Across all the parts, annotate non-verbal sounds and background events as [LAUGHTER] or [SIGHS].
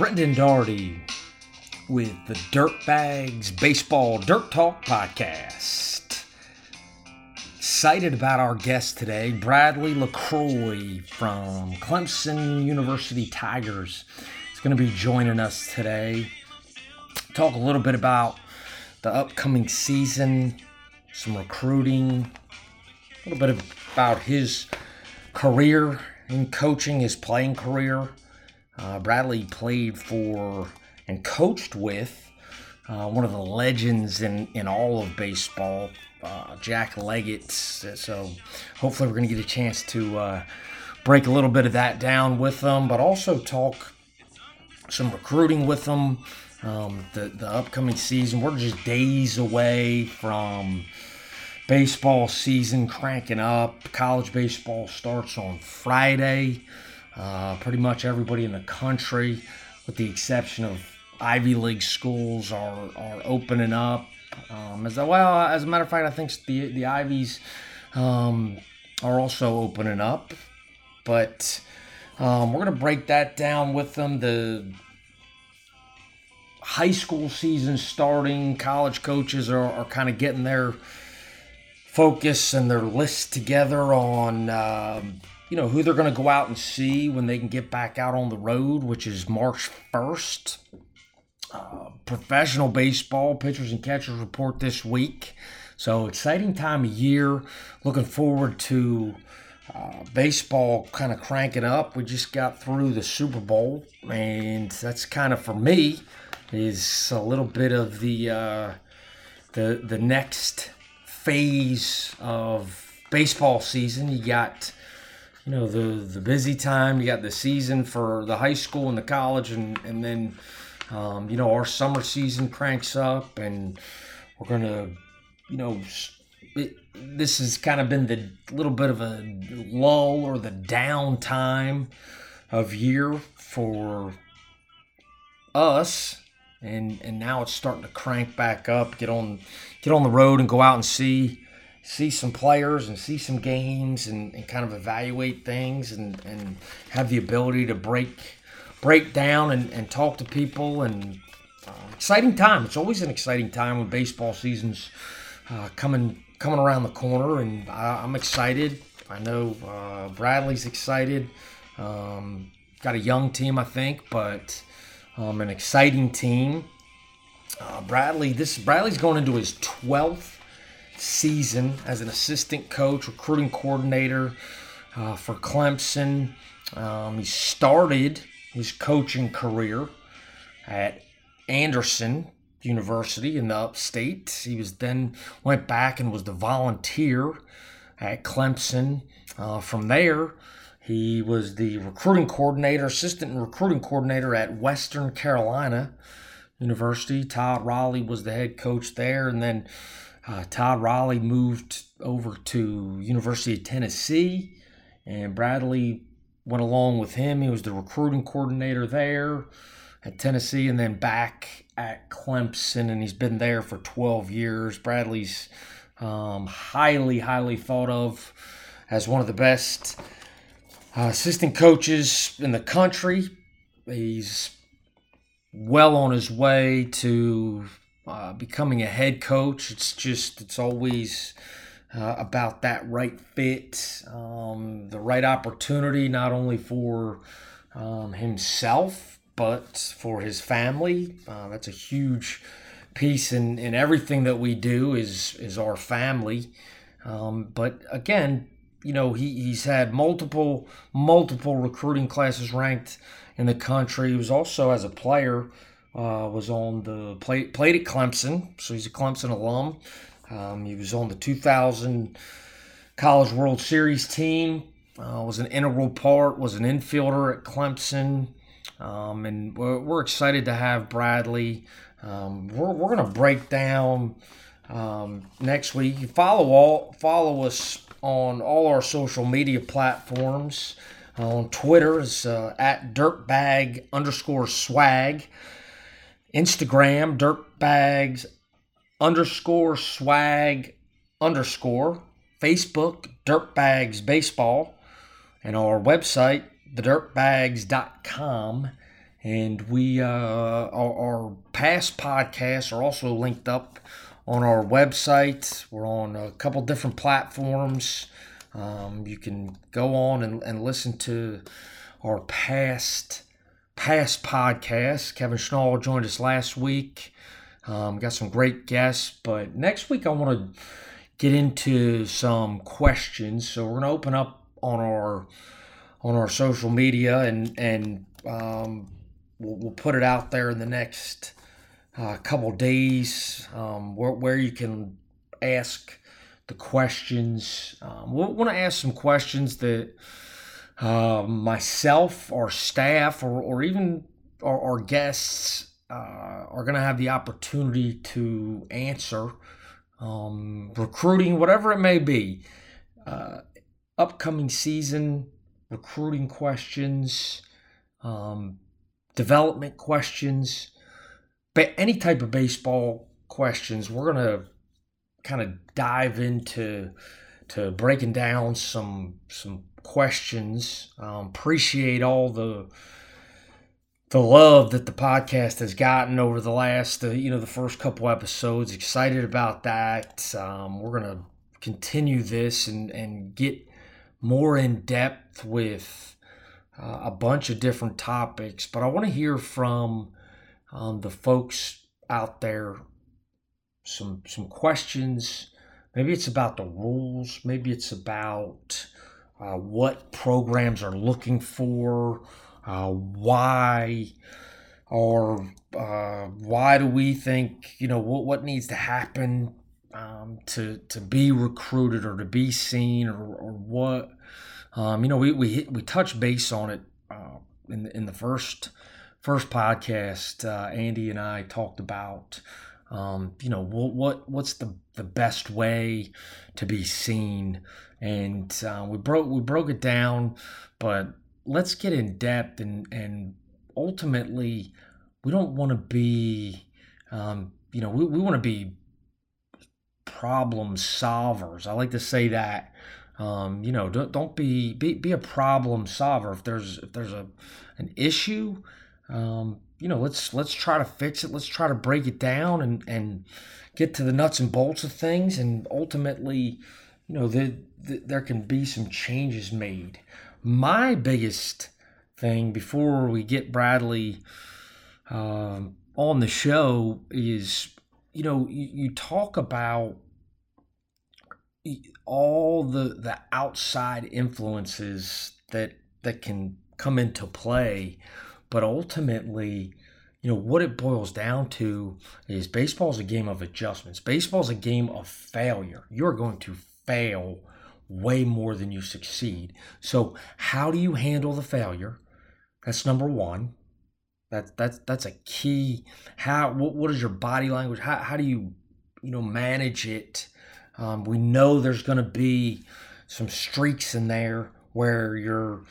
Brendan Doherty with the Dirtbags Baseball Dirt Talk Podcast. Excited about our guest today, Bradley LeCroy from Clemson University Tigers. He's going to be joining us today. Talk a little bit about the upcoming season, some recruiting, a little bit about his career in coaching, his playing career. Uh, Bradley played for and coached with uh, one of the legends in, in all of baseball, uh, Jack Leggett. So hopefully, we're going to get a chance to uh, break a little bit of that down with them, but also talk some recruiting with them. Um, the, the upcoming season, we're just days away from baseball season cranking up. College baseball starts on Friday. Uh, pretty much everybody in the country, with the exception of Ivy League schools, are, are opening up. Um, as well, as a matter of fact, I think the the Ivies um, are also opening up. But um, we're gonna break that down with them. The high school season starting, college coaches are, are kind of getting their focus and their list together on um, you know who they're going to go out and see when they can get back out on the road, which is March first. Uh, professional baseball pitchers and catchers report this week, so exciting time of year. Looking forward to uh, baseball kind of cranking up. We just got through the Super Bowl, and that's kind of for me is a little bit of the uh, the the next phase of baseball season. You got you know the the busy time. You got the season for the high school and the college, and and then um, you know our summer season cranks up, and we're gonna you know. It, this has kind of been the little bit of a lull or the downtime of year for us and and now it's starting to crank back up get on get on the road and go out and see see some players and see some games and, and kind of evaluate things and, and have the ability to break break down and, and talk to people and uh, exciting time. It's always an exciting time when baseball season's uh, coming coming around the corner, and I, am excited. I know uh, Bradley's excited. Um, got a young team, I think, but um, an exciting team. Uh, Bradley, this Bradley's going into his 12th season as an assistant coach, recruiting coordinator uh, for Clemson. Um, he started his coaching career at Anderson University in the upstate. He was then went back and was the volunteer at Clemson. Uh, from there, he was the recruiting coordinator, assistant recruiting coordinator at Western Carolina University. Todd Raley was the head coach there, and then uh, Todd Raley moved over to University of Tennessee, and Bradley went along with him. He was the recruiting coordinator there at Tennessee, and then back at Clemson, and he's been there for 12 years. Bradley's um, highly, highly thought of as one of the best uh, assistant coaches in the country. He's well on his way to uh, becoming a head coach. It's just, it's always uh, about that right fit, um, the right opportunity, not only for um, himself, but for his family. Uh, that's a huge piece in, in everything that we do is, is our family. Um, but again, you know, he, he's had multiple, multiple recruiting classes ranked in the country. He was also, as a player, uh, was on the play, played at Clemson, so he's a Clemson alum. Um, he was on the 2000 College World Series team. Uh, was an integral part. Was an infielder at Clemson, um, and we're, we're, excited to have Bradley. Um, we're we're going to break down um, next week. You follow all follow us on all our social media platforms. Uh, on Twitter is uh, at dirtbag underscore swag. Instagram, dirtbags underscore swag underscore. Facebook, dirtbags baseball. And our website, thedirtbags.com. And we uh, our, our past podcasts are also linked up on our website. We're on a couple different platforms. Um, you can go on and, and listen to our past past podcasts. Kevin Schnall joined us last week. Um, got some great guests, but next week I want to get into some questions. So we're going to open up on our on our social media and and um, we'll, we'll, put it out there in the next uh, couple days um, where, where you can ask the questions. Um, we want to ask some questions that uh, myself or staff or, or even our, our guests uh, are going to have the opportunity to answer. Um, recruiting, whatever it may be, uh, upcoming season, recruiting questions, um, development questions, any type of baseball questions, we're gonna kind of dive into to breaking down some some questions. Um, appreciate all the the love that the podcast has gotten over the last uh, you know the first couple episodes. Excited about that. Um, we're gonna continue this and and get more in depth with uh, a bunch of different topics, but I want to hear from um, the folks out there some some questions. Maybe it's about the rules. Maybe it's about uh, what programs are looking for, uh, why, or uh, why do we think you know what what needs to happen um, to to be recruited or to be seen or, or what um, you know we we hit, we touch base on it uh, in the, in the first first podcast. Uh, Andy and I talked about um, you know what, what what's the the best way to be seen, and uh, we broke we broke it down, but let's get in depth and and ultimately we don't want to be um, you know we, we want to be problem solvers. I like to say that. Um, you know, don't, don't be, be be a problem solver. If there's if there's a an issue, um, you know, let's let's try to fix it. Let's try to break it down and and get to the nuts and bolts of things. And ultimately, you know, the, the, there can be some changes made. My biggest thing before we get Bradley um, on the show is, you know, you, you talk about all the the outside influences that that can come into play but ultimately you know what it boils down to is baseball is a game of adjustments. Baseball is a game of failure. You're going to fail way more than you succeed. So how do you handle the failure? That's number one. That that's that's a key. How what, what is your body language? How, how do you you know manage it? Um, we know there's going to be some streaks in there where you're,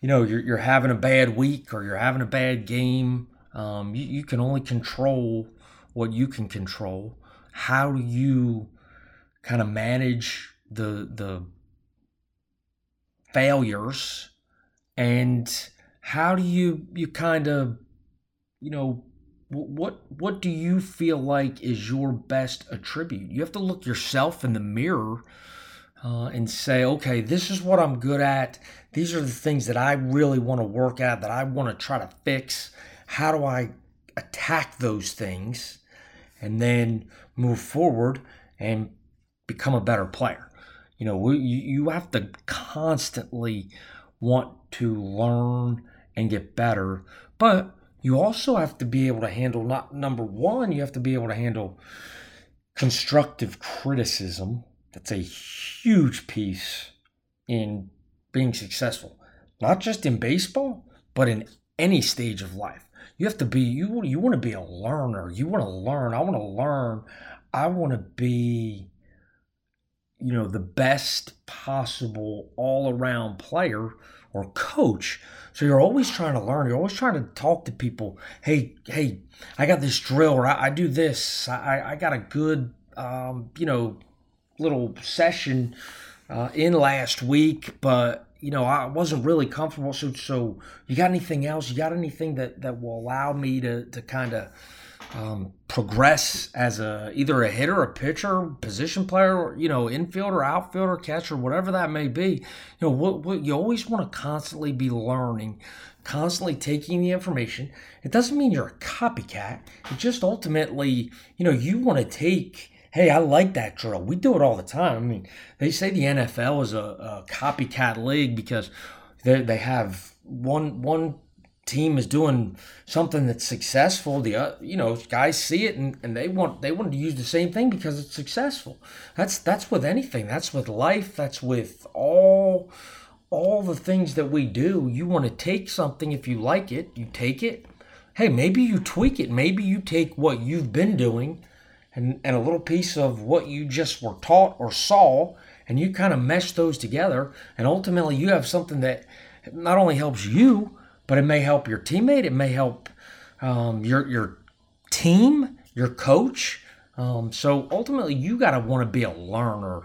you know, you're, you're having a bad week or you're having a bad game. Um, you, you can only control what you can control. How do you kind of manage the the failures and how do you you kind of you know what what do you feel like is your best attribute? You have to look yourself in the mirror uh, and say, okay, this is what I'm good at. These are the things that I really want to work at, that I want to try to fix. How do I attack those things and then move forward and become a better player? You know, you have to constantly want to learn and get better, but you also have to be able to handle not number one, you have to be able to handle constructive criticism. That's a huge piece in being successful, not just in baseball, but in any stage of life. You have to be you you want to be a learner. You want to learn. I want to learn. I want to be you know the best possible all-around player or coach so you're always trying to learn. You're always trying to talk to people. Hey, hey, I got this drill, or I, I do this. I, I got a good, um, you know, little session uh, in last week, but you know, I wasn't really comfortable. So, so you got anything else? You got anything that that will allow me to to kind of um, progress as a either a hitter, a pitcher, position player, you know, infielder, outfielder, catcher, whatever that may be. You know, what, what you always want to constantly be learning, constantly taking the information. It doesn't mean you're a copycat. It just ultimately, you know, you want to take. Hey, I like that drill. We do it all the time. I mean, they say the NFL is a, a copycat league because they, they have one one team is doing something that's successful. The uh, you know guys see it and, and they want they want to use the same thing because it's successful. That's that's with anything. That's with life. That's with all all the things that we do. You want to take something if you like it you take it. Hey maybe you tweak it. Maybe you take what you've been doing and, and a little piece of what you just were taught or saw and you kind of mesh those together and ultimately you have something that not only helps you but it may help your teammate. It may help um, your your team, your coach. Um, so ultimately, you got to want to be a learner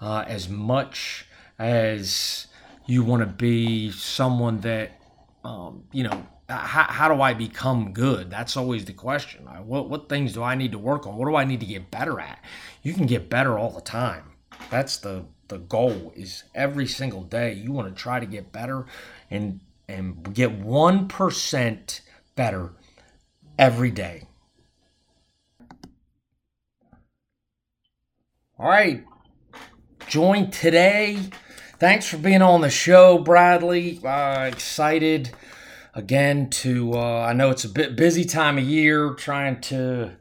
uh, as much as you want to be someone that um, you know. How, how do I become good? That's always the question. What what things do I need to work on? What do I need to get better at? You can get better all the time. That's the the goal. Is every single day you want to try to get better and and get 1% better every day. All right. Join today. Thanks for being on the show, Bradley. Uh, excited again to, uh, I know it's a bit busy time of year trying to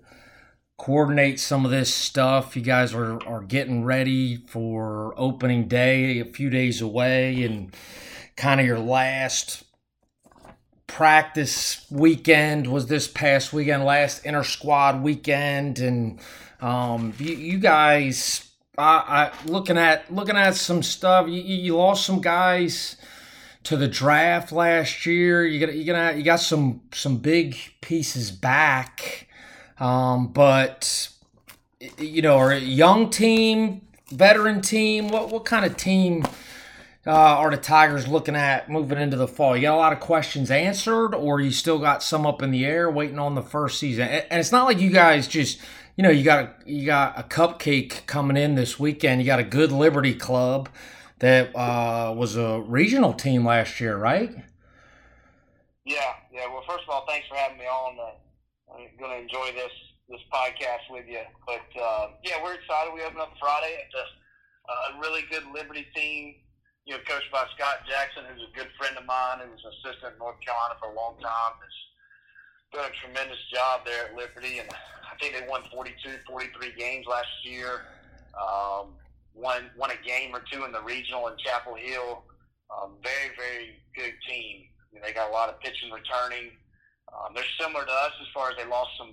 coordinate some of this stuff. You guys are, are getting ready for opening day a few days away and kind of your last practice weekend was this past weekend, last inter squad weekend, and um, you, you, guys, I, I, looking at looking at some stuff. You, you lost some guys to the draft last year. You got you got you got some some big pieces back, um, but you know, are a young team, veteran team. What what kind of team? uh, are the Tigers looking at moving into the fall? You got a lot of questions answered, or you still got some up in the air waiting on the first season? And it's not like you guys just, you know, you got a, you got a cupcake coming in this weekend. You got a good Liberty club that uh, was a regional team last year, right? Yeah, yeah. Well, first of all, thanks for having me on. Uh, I'm going to enjoy this this podcast with you. But uh, yeah, we're excited. We open up Friday. It's a, a really good Liberty team you know, coached by Scott Jackson, who's a good friend of mine, who was an assistant in North Carolina for a long time. Has done a tremendous job there at Liberty, and I think they won 42, 43 games last year. Um, won won a game or two in the regional in Chapel Hill. Um, very, very good team. I mean, they got a lot of pitching returning. Um, they're similar to us as far as they lost some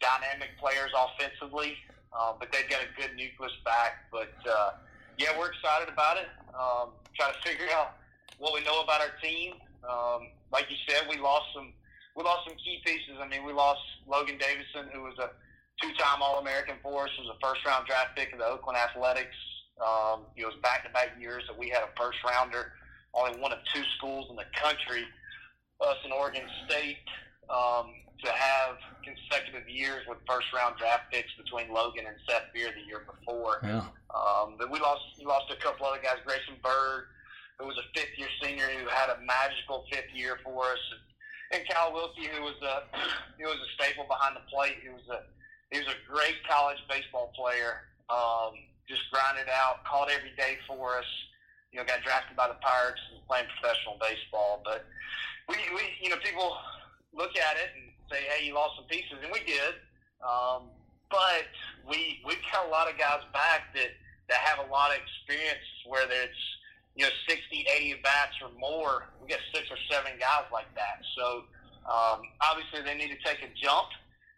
dynamic players offensively, uh, but they've got a good nucleus back. But uh, yeah, we're excited about it. Um, try to figure out what we know about our team. Um, like you said, we lost some we lost some key pieces. I mean, we lost Logan Davidson, who was a two-time All-American for us, was a first-round draft pick of the Oakland Athletics. Um, it was back-to-back years that we had a first-rounder, only one of two schools in the country, us in Oregon State, um, to have consecutive years with first-round draft picks between Logan and Seth Beer the year before. Yeah. Um, but we lost we lost a couple other guys, Grayson Byrd who was a fifth year senior who had a magical fifth year for us, and, and Cal Wilkie who was a [CLEARS THROAT] he was a staple behind the plate. He was a he was a great college baseball player. Um, just grinded out, called every day for us. You know, got drafted by the Pirates and playing professional baseball. But we, we you know, people look at it and say, "Hey, you lost some pieces," and we did. Um, but we we've got a lot of guys back that that have a lot of experience, whether it's you know, 60, 80 bats or more. We got six or seven guys like that. So um, obviously they need to take a jump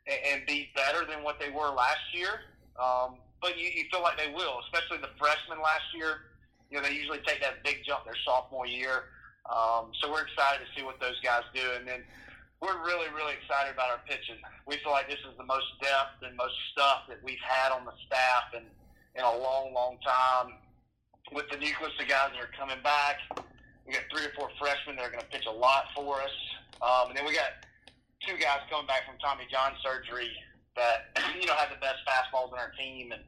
and, and be better than what they were last year. Um, but you, you feel like they will, especially the freshmen last year. You know, they usually take that big jump their sophomore year. Um, so we're excited to see what those guys do. And then we're really, really excited about our pitching. We feel like this is the most depth and most stuff that we've had on the staff in, in a long, long time with the nucleus of guys that are coming back, We got three or four freshmen that are going to pitch a lot for us, um, and then we got two guys coming back from Tommy John surgery that [CLEARS THROAT] you know had the best fastballs in our team, and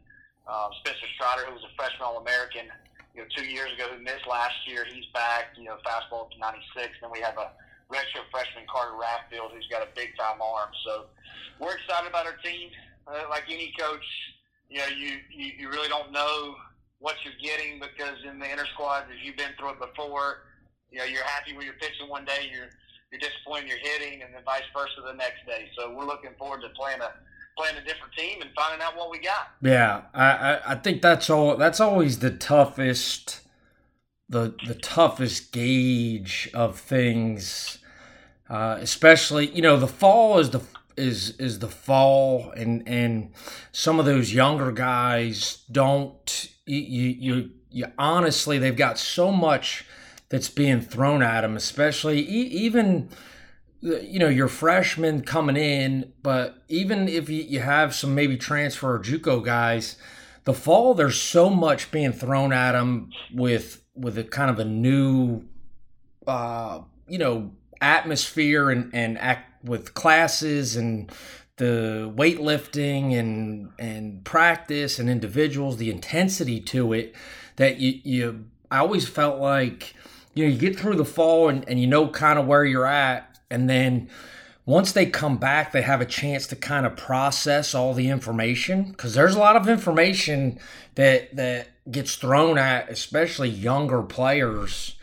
um, Spencer Strider, who was a freshman All American, you know, two years ago, who missed last year, he's back. You know, fastball to 96. Then we have a redshirt freshman Carter Raffield, who's got a big time arm. So we're excited about our team. Uh, like any coach, you know, you, you you really don't know what you're getting because in the inter squad, if you've been through it before, you know, you're happy when you're pitching one day, you're you're disappointed you're hitting, and then vice versa the next day. So we're looking forward to playing a playing a different team and finding out what we got. Yeah, I, I, I think that's all. That's always the toughest, the the toughest gauge of things. Uh, especially, you know, the fall is the is is the fall, and and some of those younger guys don't. You you you honestly, they've got so much that's being thrown at them, especially even you know your freshmen coming in, but even if you, have some maybe transfer or JUCO guys, the fall there's so much being thrown at them with with a kind of a new, uh, you know, atmosphere and and act with classes and the weightlifting and and practice and individuals, the intensity to it that you you I always felt like you know you get through the fall and, and you know kind of where you're at and then once they come back, they have a chance to kind of process all the information because there's a lot of information that that gets thrown at, especially younger players.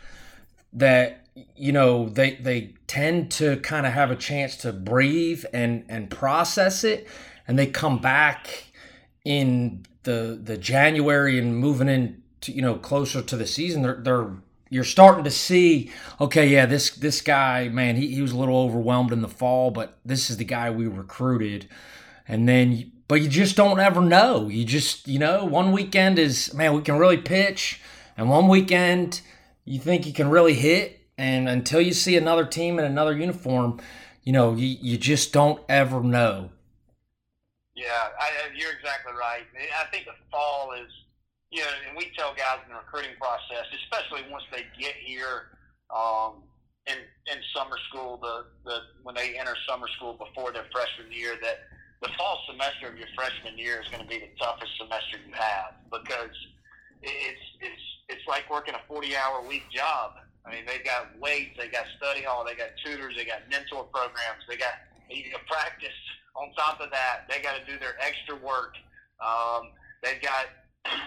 That you know they they tend to kind of have a chance to breathe and and process it, and they come back in the the January and moving in to you know closer to the season. They're they're you're starting to see, okay, yeah, this this guy, man, he, he was a little overwhelmed in the fall, but this is the guy we recruited. And then, but you just don't ever know. You just, you know, one weekend is, man, we can really pitch, and one weekend you think you can really hit, and until you see another team in another uniform, you know, you, you just don't ever know. Yeah, I, you're exactly right. I think the fall is you know, and we tell guys in the recruiting process, especially once they get here um, in in summer school, the the when they enter summer school before their freshman year, that the fall semester of your freshman year is going to be the toughest semester you have because it's it's it's like working a forty hour week job. I mean, they've got weights, they got study hall, they got tutors, they got mentor programs, they got you know, practice. On top of that, they got to do their extra work. Um, they've got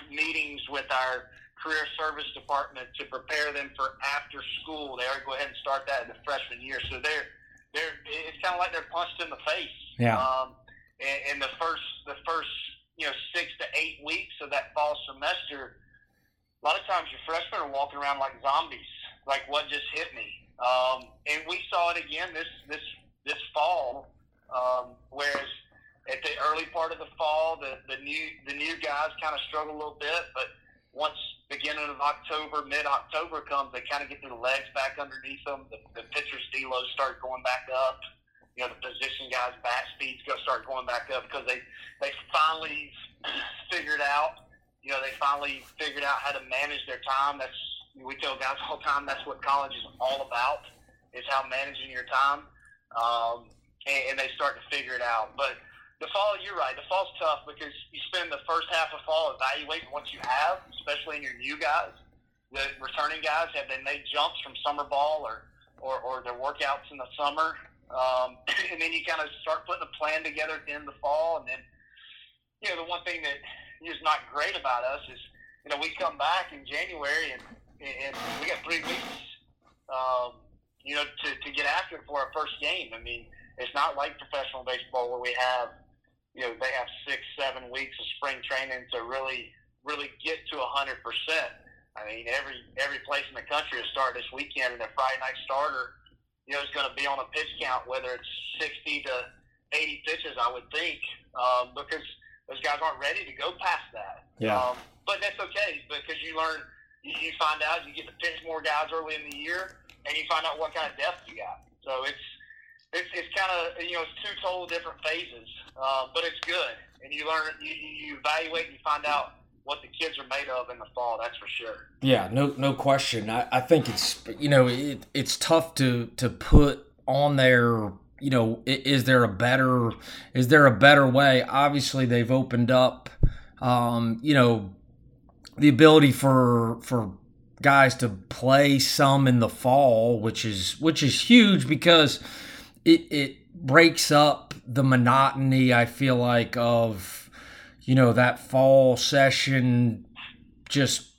meetings with our career service department to prepare them for after school. They are go ahead and start that in the freshman year. So they're they're it's kind of like they're punched in the face. Yeah. Um, in, in the first the first you know six to eight weeks of that fall semester, a lot of times your freshmen are walking around like zombies. Like what just hit me? Um, and we saw it again this this this fall. Um, whereas at the early part of the fall, the, the new the new guys kind of struggle a little bit, but once beginning of October, mid October comes, they kind of get their legs back underneath them. The, the pitchers' velos start going back up. You know, the position guys' bat speeds go start going back up because they they finally figured out. You know, they finally figured out how to manage their time. That's we tell guys all the time. That's what college is all about. Is how managing your time, um, and, and they start to figure it out. But the fall, you're right. The fall's tough because you spend the first half of fall evaluating what you have, especially in your new guys. The returning guys have they made jumps from summer ball or or, or their workouts in the summer, um, [CLEARS THROAT] and then you kind of start putting a plan together at the end of the fall. And then, you know, the one thing that is not great about us is, you know, we come back in January and and we got three weeks, um, you know, to, to get after it for our first game. I mean, it's not like professional baseball where we have you know they have six, seven weeks of spring training to really, really get to a hundred percent. I mean, every every place in the country is starting this weekend, and their Friday night starter, you know, is going to be on a pitch count, whether it's sixty to eighty pitches, I would think, um, because those guys aren't ready to go past that. Yeah. Um, but that's okay because you learn, you, you find out, you get to pitch more guys early in the year, and you find out what kind of depth you got. So it's it's, it's kind of you know it's two total different phases, uh, but it's good, and you learn you, you evaluate and you find out what the kids are made of in the fall. That's for sure. Yeah, no no question. I, I think it's you know it, it's tough to to put on there. You know, is there a better is there a better way? Obviously, they've opened up. Um, you know, the ability for for guys to play some in the fall, which is which is huge because it it breaks up the monotony. I feel like of you know that fall session just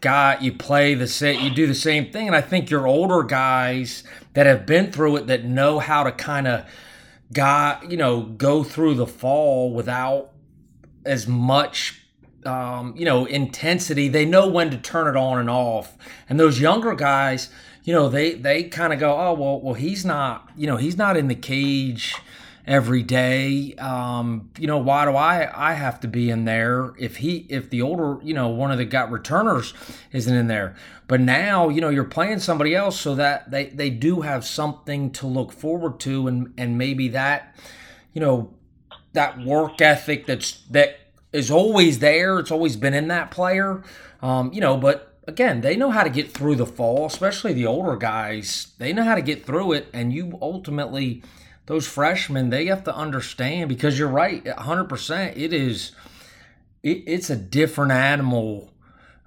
got you play the same you do the same thing and i think your older guys that have been through it that know how to kind of got you know go through the fall without as much um, you know intensity they know when to turn it on and off and those younger guys you know they they kind of go oh well well he's not you know he's not in the cage every day um, you know why do i i have to be in there if he if the older you know one of the got returners isn't in there but now you know you're playing somebody else so that they they do have something to look forward to and and maybe that you know that work ethic that's that is always there. It's always been in that player. Um, you know, but again, they know how to get through the fall, especially the older guys. They know how to get through it, and you ultimately, those freshmen, they have to understand because you're right, 100%. It is, it, it's a different animal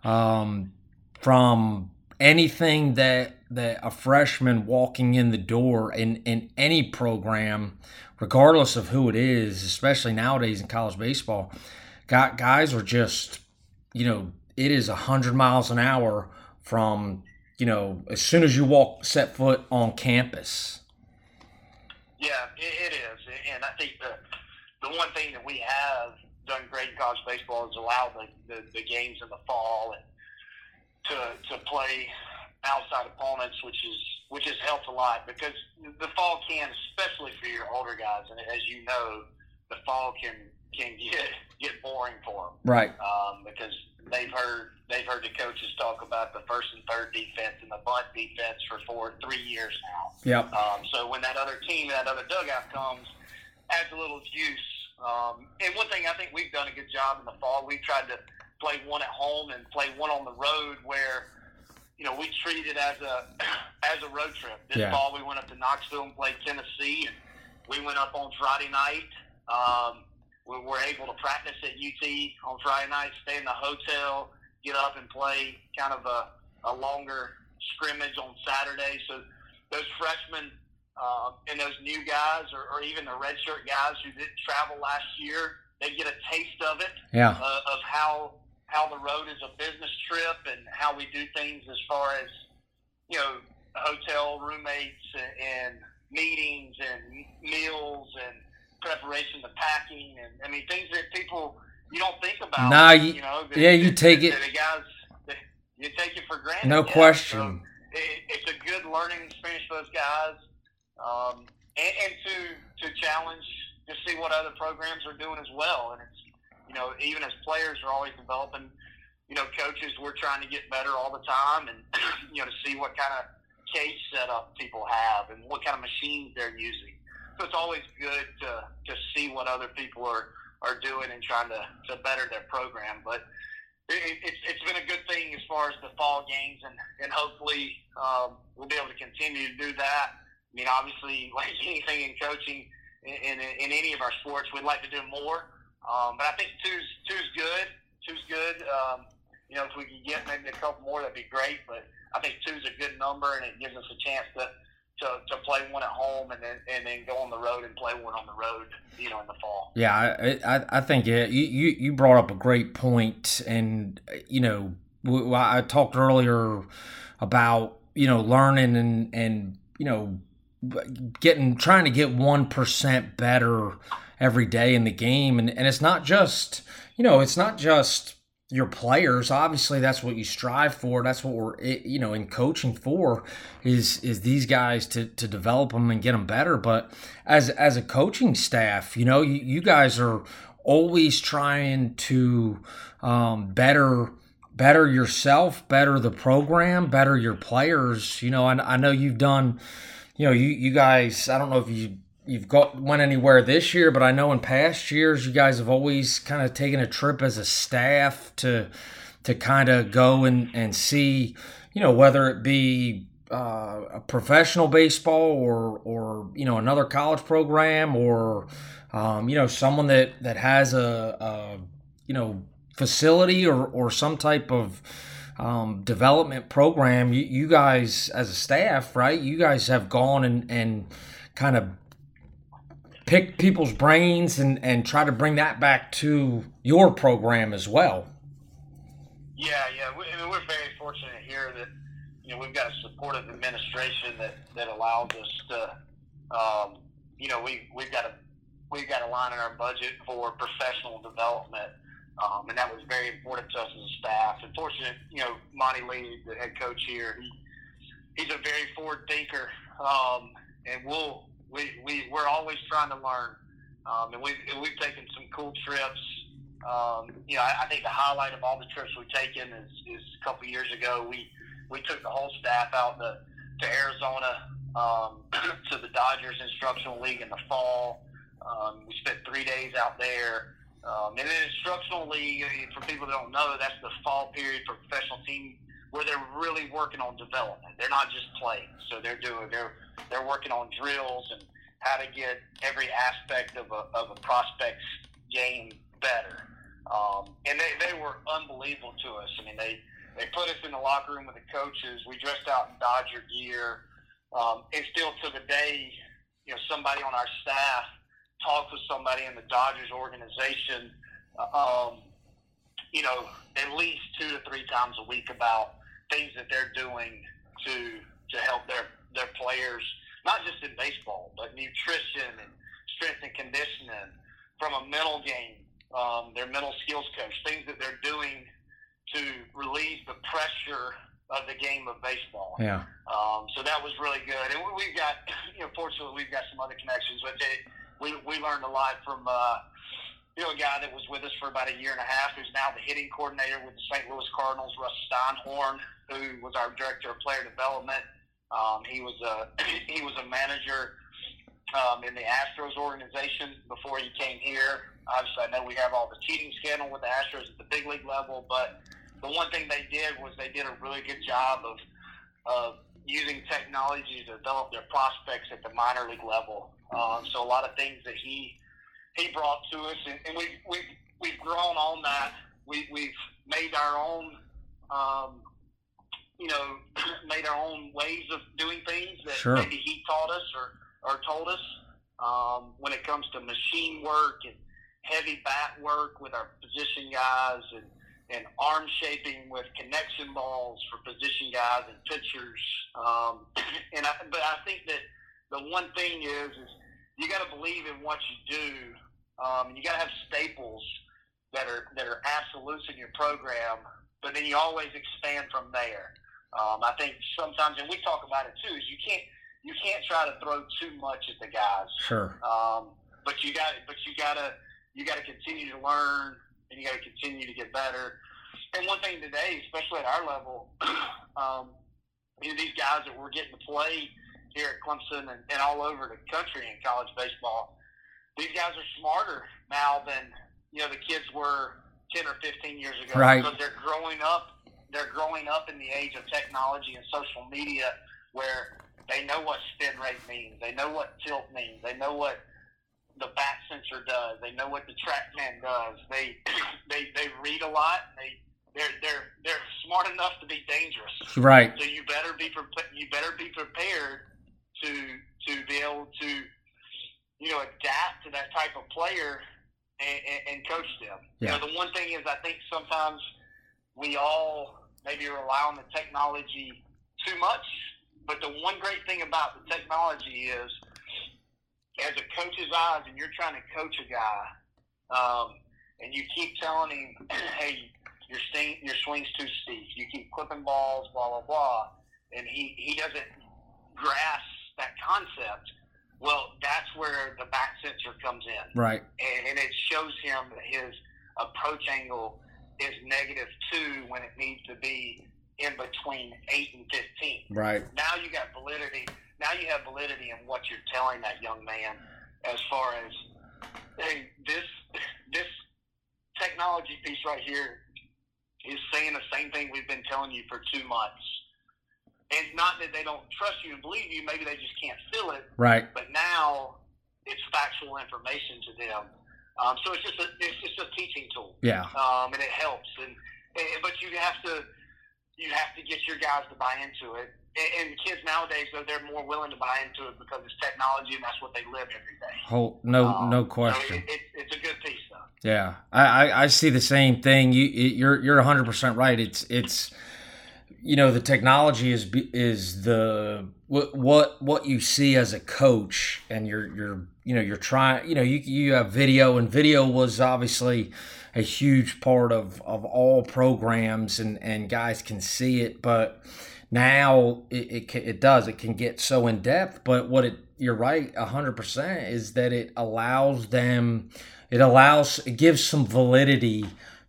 um, from anything that that a freshman walking in the door in in any program, regardless of who it is, especially nowadays in college baseball got guys are just, you know, it is a hundred miles an hour from, you know, as soon as you walk set foot on campus. Yeah, it, it is, and I think the the one thing that we have done great in college baseball is allow the, the, the games in the fall and to to play outside opponents, which is which has helped a lot because the fall can, especially for your older guys, and as you know, the fall can can get get boring for them. Right. Um, because they've heard they've heard the coaches talk about the first and third defense and the bunt defense for four three years now. Yep. Um, so when that other team, that other dugout comes, adds a little juice. Um, and one thing I think we've done a good job in the fall, we've tried to play one at home and play one on the road where you know, we treat it as a [CLEARS THROAT] as a road trip. This yeah. fall, we went up to Knoxville and played Tennessee, and we went up on Friday night. Um, we were able to practice at UT on Friday night, stay in the hotel, get up and play kind of a, a longer scrimmage on Saturday. So those freshmen uh, and those new guys, or, or even the redshirt guys who didn't travel last year, they get a taste of it. Yeah. Uh, of how how the road is a business trip and how we do things as far as you know hotel roommates and, and meetings and meals and preparation, the packing, and I mean things that people you don't think about. Nah, you, you know, yeah, you take it. The guys, you take it for granted. No yeah. question. So it, it's a good learning experience for those guys, um, and, and to to challenge to see what other programs are doing as well. And it's you know even as players are always developing. You know, coaches, we're trying to get better all the time, and [CLEARS THROAT] you know to see what kind of cage setup people have and what kind of machines they're using so it's always good to to see what other people are are doing and trying to to better their program. But it, it's it's been a good thing as far as the fall games, and and hopefully um, we'll be able to continue to do that. I mean, obviously, [LAUGHS] like anything in coaching, in, in, in any of our sports, we'd like to do more. Um, but I think two's two's good. Two's good. Um, you know, if we can get maybe a couple more, that'd be great. But I think two's a good number, and it gives us a chance to to, to play one at home and then and then go on the road and play one on the road, you know, in the fall. Yeah, I I, I think yeah, you, you you brought up a great point, and you know, I talked earlier about you know learning and and you know getting trying to get one percent better every day in the game, and and it's not just you know it's not just your players obviously that's what you strive for. That's what we're you know in coaching for is is these guys to to develop them and get them better. But as as a coaching staff you know you, you guys are always trying to um, better better yourself better the program better your players you know I, I know you've done you know you you guys i don't know if you you've got went anywhere this year, but I know in past years you guys have always kind of taken a trip as a staff to to kind of go and and see, you know, whether it be uh, a professional baseball or or you know another college program or um, you know someone that that has a, a you know facility or or some type of um, development program. You, you guys as a staff, right? You guys have gone and and kind of pick people's brains and and try to bring that back to your program as well. Yeah, yeah, we, I mean, we're very fortunate here that you know we've got a supportive administration that that allows us to, um, you know, we we've got a we've got a line in our budget for professional development. Um, and that was very important to us as a staff. And fortunate, you know, Monte Lee, the head coach here, he, he's a very forward thinker, um, and we'll we, we we're always trying to learn. Um, and we've we've taken some cool trips. Um, you know, I, I think the highlight of all the trips we've taken is, is a couple years ago. We we took the whole staff out to to Arizona um, [CLEARS THROAT] to the Dodgers Instructional League in the fall. Um, we spent three days out there. Um, and the instructional league, for people that don't know, that's the fall period for professional team where they're really working on development. They're not just playing. So they're doing they're they're working on drills and how to get every aspect of a of a prospect's game better. Um, and they, they were unbelievable to us. I mean, they they put us in the locker room with the coaches. We dressed out in Dodger gear, um, and still to the day, you know, somebody on our staff talks with somebody in the Dodgers organization. Um, you know, at least two to three times a week about things that they're doing to to help their their players, not just in baseball, but nutrition and strength and conditioning, from a mental game, um, their mental skills coach, things that they're doing to relieve the pressure of the game of baseball. Yeah. Um, so that was really good, and we, we've got, you know, fortunately we've got some other connections, but they, we we learned a lot from. Uh, you know, a guy that was with us for about a year and a half, who's now the hitting coordinator with the St. Louis Cardinals, Russ Steinhorn, who was our director of player development. Um, he was a [CLEARS THROAT] he was a manager um, in the Astros organization before he came here. Obviously, I know we have all the cheating scandal with the Astros at the big league level, but the one thing they did was they did a really good job of of using technology to develop their prospects at the minor league level. Um, so a lot of things that he he brought to us, and, and we've we've we've grown on that. We we've made our own, um, you know, [CLEARS THROAT] made our own ways of doing things that Sure. maybe he taught us or or told us. Um, when it comes to machine work and heavy bat work with our position guys and and arm shaping with connection balls for position guys and pitchers. Um, [CLEARS THROAT] and I, but I think that the one thing is is you got to believe in what you do. Um, you got to have staples that are that are absolutes in your program, but then you always expand from there. Um, I think sometimes, and we talk about it too, is you can't you can't try to throw too much at the guys. Sure. Um, but you got but you gotta you gotta continue to learn and you gotta continue to get better. And one thing today, especially at our level, [CLEARS THROAT] um, you know, these guys that we're getting to play here at Clemson and, and all over the country in college baseball, these guys are smarter now than you know the kids were ten or fifteen years ago. Right. Because they're growing up they're growing up in the age of technology and social media where they know what spin rate means, they know what tilt means, they know what the bat sensor does, they know what the TrackMan does. They [CLEARS THROAT] they they read a lot. They they're they're they're smart enough to be dangerous. Right. So you better be pre- you better be prepared to to be able to you know adapt to that type of player and, and, and coach them. Yeah. You know, the one thing is I think sometimes we all maybe rely on the technology too much, but the one great thing about the technology is as a coach's eyes, and you're trying to coach a guy, um, and you keep telling him, [CLEARS THROAT] "Hey, your sting, your swing's too steep. You keep clipping balls, blah blah blah," and he he doesn't grasp that concept. Well, that's where the bat sensor comes in, Right. and, and it shows him his approach angle is negative two when it needs to be in between eight and fifteen Right. now you got validity. Now you have validity in what you're telling that young man. as far as hey, this this technology piece right here is saying the same thing we've been telling you for two months. And not that they don't trust you and believe you, maybe they just can't feel it. Right. But now it's factual information to them. Um, so it's just a it's just a teaching tool. Yeah. Um, and it helps. And, and but you have to you have to get your guys to buy into it. And, and kids nowadays, though, they're more willing to buy into it because it's technology and that's what they live every day. Oh, no, Um, no so question. it, it, it's a good piece, though. Yeah, I, I, I see the same thing. You you're you're 100 percent right. It's it's you know the technology is is the what what what you see as a coach, and you're you're you know you're trying you know you you have video, and video was obviously a huge part of of all programs, and and guys can see it, but now it it, it does it can get so in depth. But what it you're right 100 percent is that it allows them it allows it gives some validity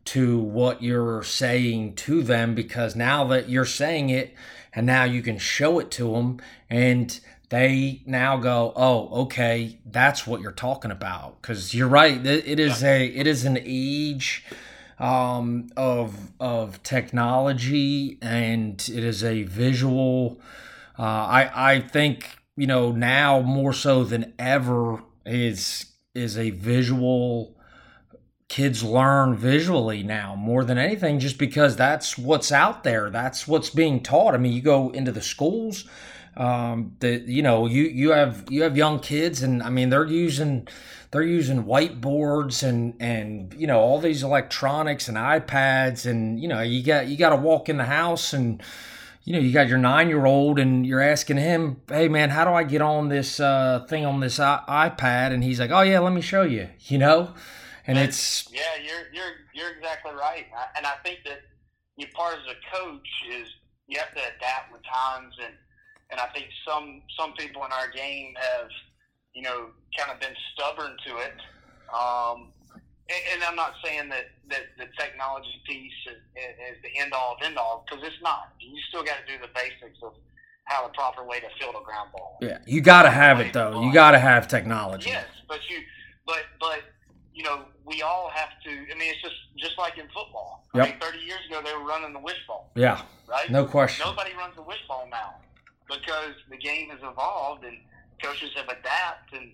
to what you're saying to them because now that you're saying it and now you can show it to them and they now go oh okay that's what you're talking about. Because you're right it is a it is an age um, of of technology and it is a visual uh, I I think you know now more so than ever is is a visual kids learn visually now more than anything just because that's what's out there that's what's being taught i mean you go into the schools um the you know you you have you have young kids and i mean they're using they're using whiteboards and and you know all these electronics and ipads and you know you got you got to walk in the house and you know, you got your nine year old and you're asking him, hey man, how do I get on this uh, thing on this I- iPad? And he's like, oh yeah, let me show you, [LAUGHS] you know? And it's, Yeah, you're you're you're exactly right, I- and I think that you part as a coach is you have to adapt with times, and and I think some some people in our game have you know kind of been stubborn to it. Um, and, and I'm not saying that, that the technology piece is, is the end all of end all because it's not. You still got to do the basics of how the proper way to field a ground ball. yeah, you got to have it though. You got to have technology. Yes, but you, but but you know, we all have to. I mean, it's just just like in football. Yep. I mean, thirty years ago they were running the wishbone, Yeah, right? no question. Nobody runs the wishbone now because the game has evolved and coaches have adapted and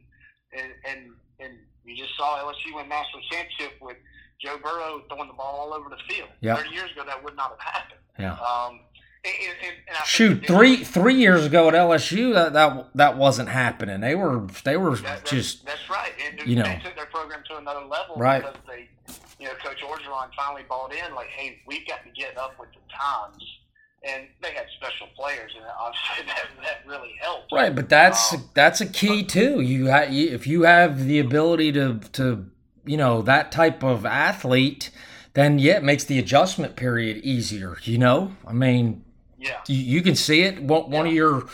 and and, and you just saw LSU win national championship with Joe Burrow throwing the ball all over the field. Yep. Thirty years ago that would not have happened. Yeah. Um, and, and, and I think Shoot, three three years ago at LSU, that that that wasn't happening. They were they were That, just that's right. And you know. they took their program to another level Right. because they, you know, Coach Orgeron finally bought in. Like, hey, we've got to get up with the times, and they had special players, and obviously [LAUGHS] that that really helped. right. But that's Um, that's a key too. You, ha- you if you have the ability to to you know that type of athlete, then yeah, it makes the adjustment period easier. You know, I mean, Yeah, you, you can see it. One, one of your,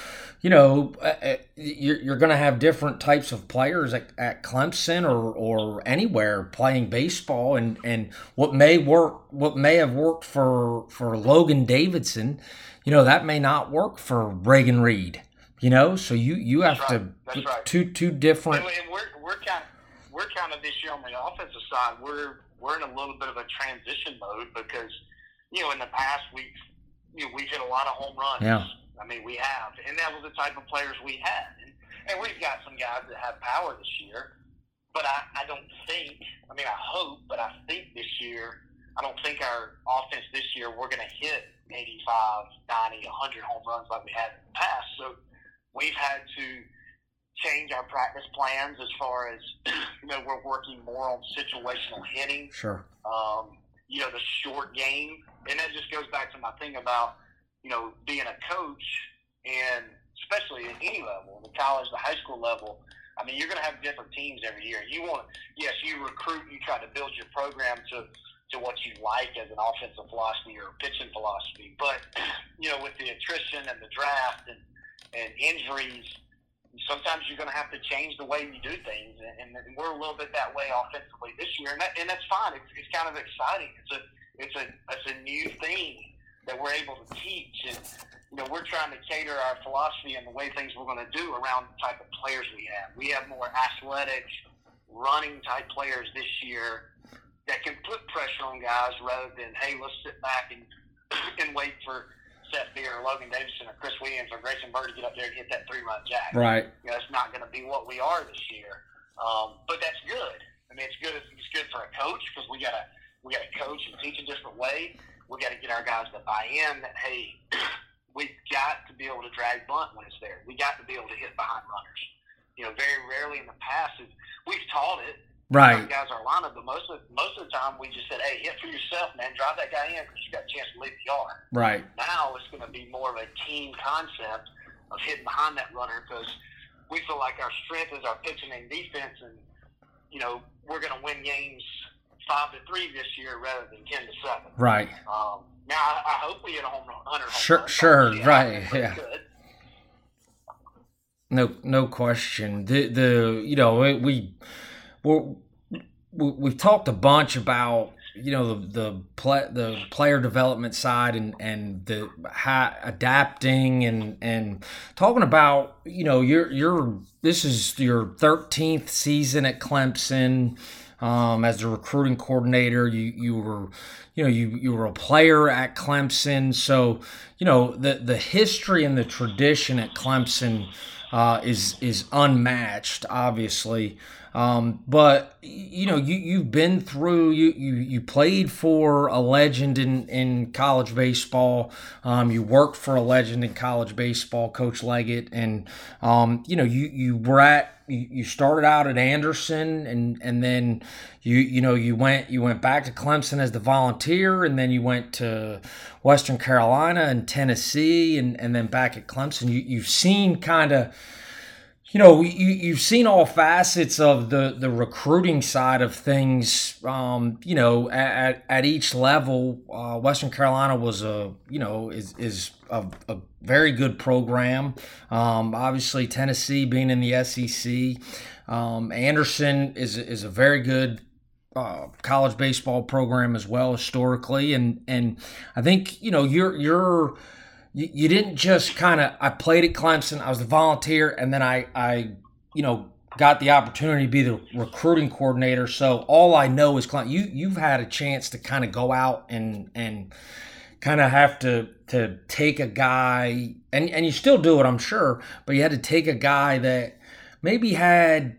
you know, uh, uh, you're, you're going to have different types of players at, at Clemson or, or anywhere playing baseball, and, and what may work, what may have worked for for Logan Davidson, you know, that may not work for Reagan Reed. You know, so you you have That's to right. two two different. and we're we're kind of, we're kind of this year on the offensive side. We're we're in a little bit of a transition mode because you know in the past we've you know we've hit a lot of home runs. Yeah. I mean we have, and that was the type of players we had, and, and we've got some guys that have power this year. But I, I don't think. I mean I hope, but I think this year I don't think our offense this year we're going to hit 85, 90, 100 home runs like we had in the past. So we've had to change our practice plans as far as [CLEARS THROAT] you know we're working more on situational hitting Sure. um, you know the short game. And that just goes back to my thing about you know being a coach and especially at any level the college the high school level I mean you're going to have different teams every year. You want yes you recruit you try to build your program to to what you like as an offensive philosophy or pitching philosophy. But [CLEARS THROAT] you know with the attrition and the draft and and injuries sometimes you're going to have to change the way you do things, and, and we're a little bit that way offensively this year, and, that, and that's fine. It's, it's kind of exciting. It's a it's a it's a new thing that we're able to teach, and you know, we're trying to cater our philosophy and the way things we're going to do around the type of players we have. We have more athletic, running type players this year that can put pressure on guys rather than, hey, let's sit back and [CLEARS THROAT] and wait for Seth Beer or Logan Davidson or Chris Williams or Grayson Byrd to get up there and hit that three run jack. Right. You know, it's not going to be what we are this year. Um, but that's good. I mean, it's good. It's good for a coach because we got to we got to coach and teach a different way. We got to get our guys to buy in that hey, [CLEARS THROAT] we've got to be able to drag bunt when it's there. We got to be able to hit behind runners. You know, very rarely in the past we've taught it. Right. Guys are lineup, but most of most of the time we just said, "Hey, hit for yourself, man. Drive that guy in because you got a chance to leave the yard." Right. Now it's going to be more of a team concept of hitting behind that runner because we feel like our strength is our pitching and defense, and you know we're going to win games five to three this year rather than ten to seven. Right. Um, now I, I, hope we hit a home run, home Sure, runs. sure, Yeah, right, yeah. good. No, no question. The the you know we we we're, we we've talked a bunch about you know the the play, the player development side and and the adapting and and talking about you know your your this is your 13th season at Clemson um, as the recruiting coordinator. You you were you know you you were a player at Clemson. So you know the the history and the tradition at Clemson uh, is is unmatched obviously um, but you know, you you've been through you you you played for a legend in in college baseball. Um, you worked for a legend in college baseball, Coach Leggett, and um, you know you you were at you started out at Anderson and and then you you know you went you went back to Clemson as the volunteer and then you went to Western Carolina and Tennessee and and then back at Clemson. You you've seen kind of you know, you, you've seen all facets of the, the recruiting side of things. Um, you know, at, at each level, uh, Western Carolina was a you know is is a, a very good program. Um, obviously, Tennessee being in the SEC, um, Anderson is is a very good uh, college baseball program as well historically, and and I think you know you're you're you, you didn't just kind of I played at Clemson. I was the volunteer, and then I I you know got the opportunity to be the recruiting coordinator. So all I know is Clemson. You you've had a chance to kind of go out and and kind of have to to take a guy and and you still do it I'm sure but you had to take a guy that maybe had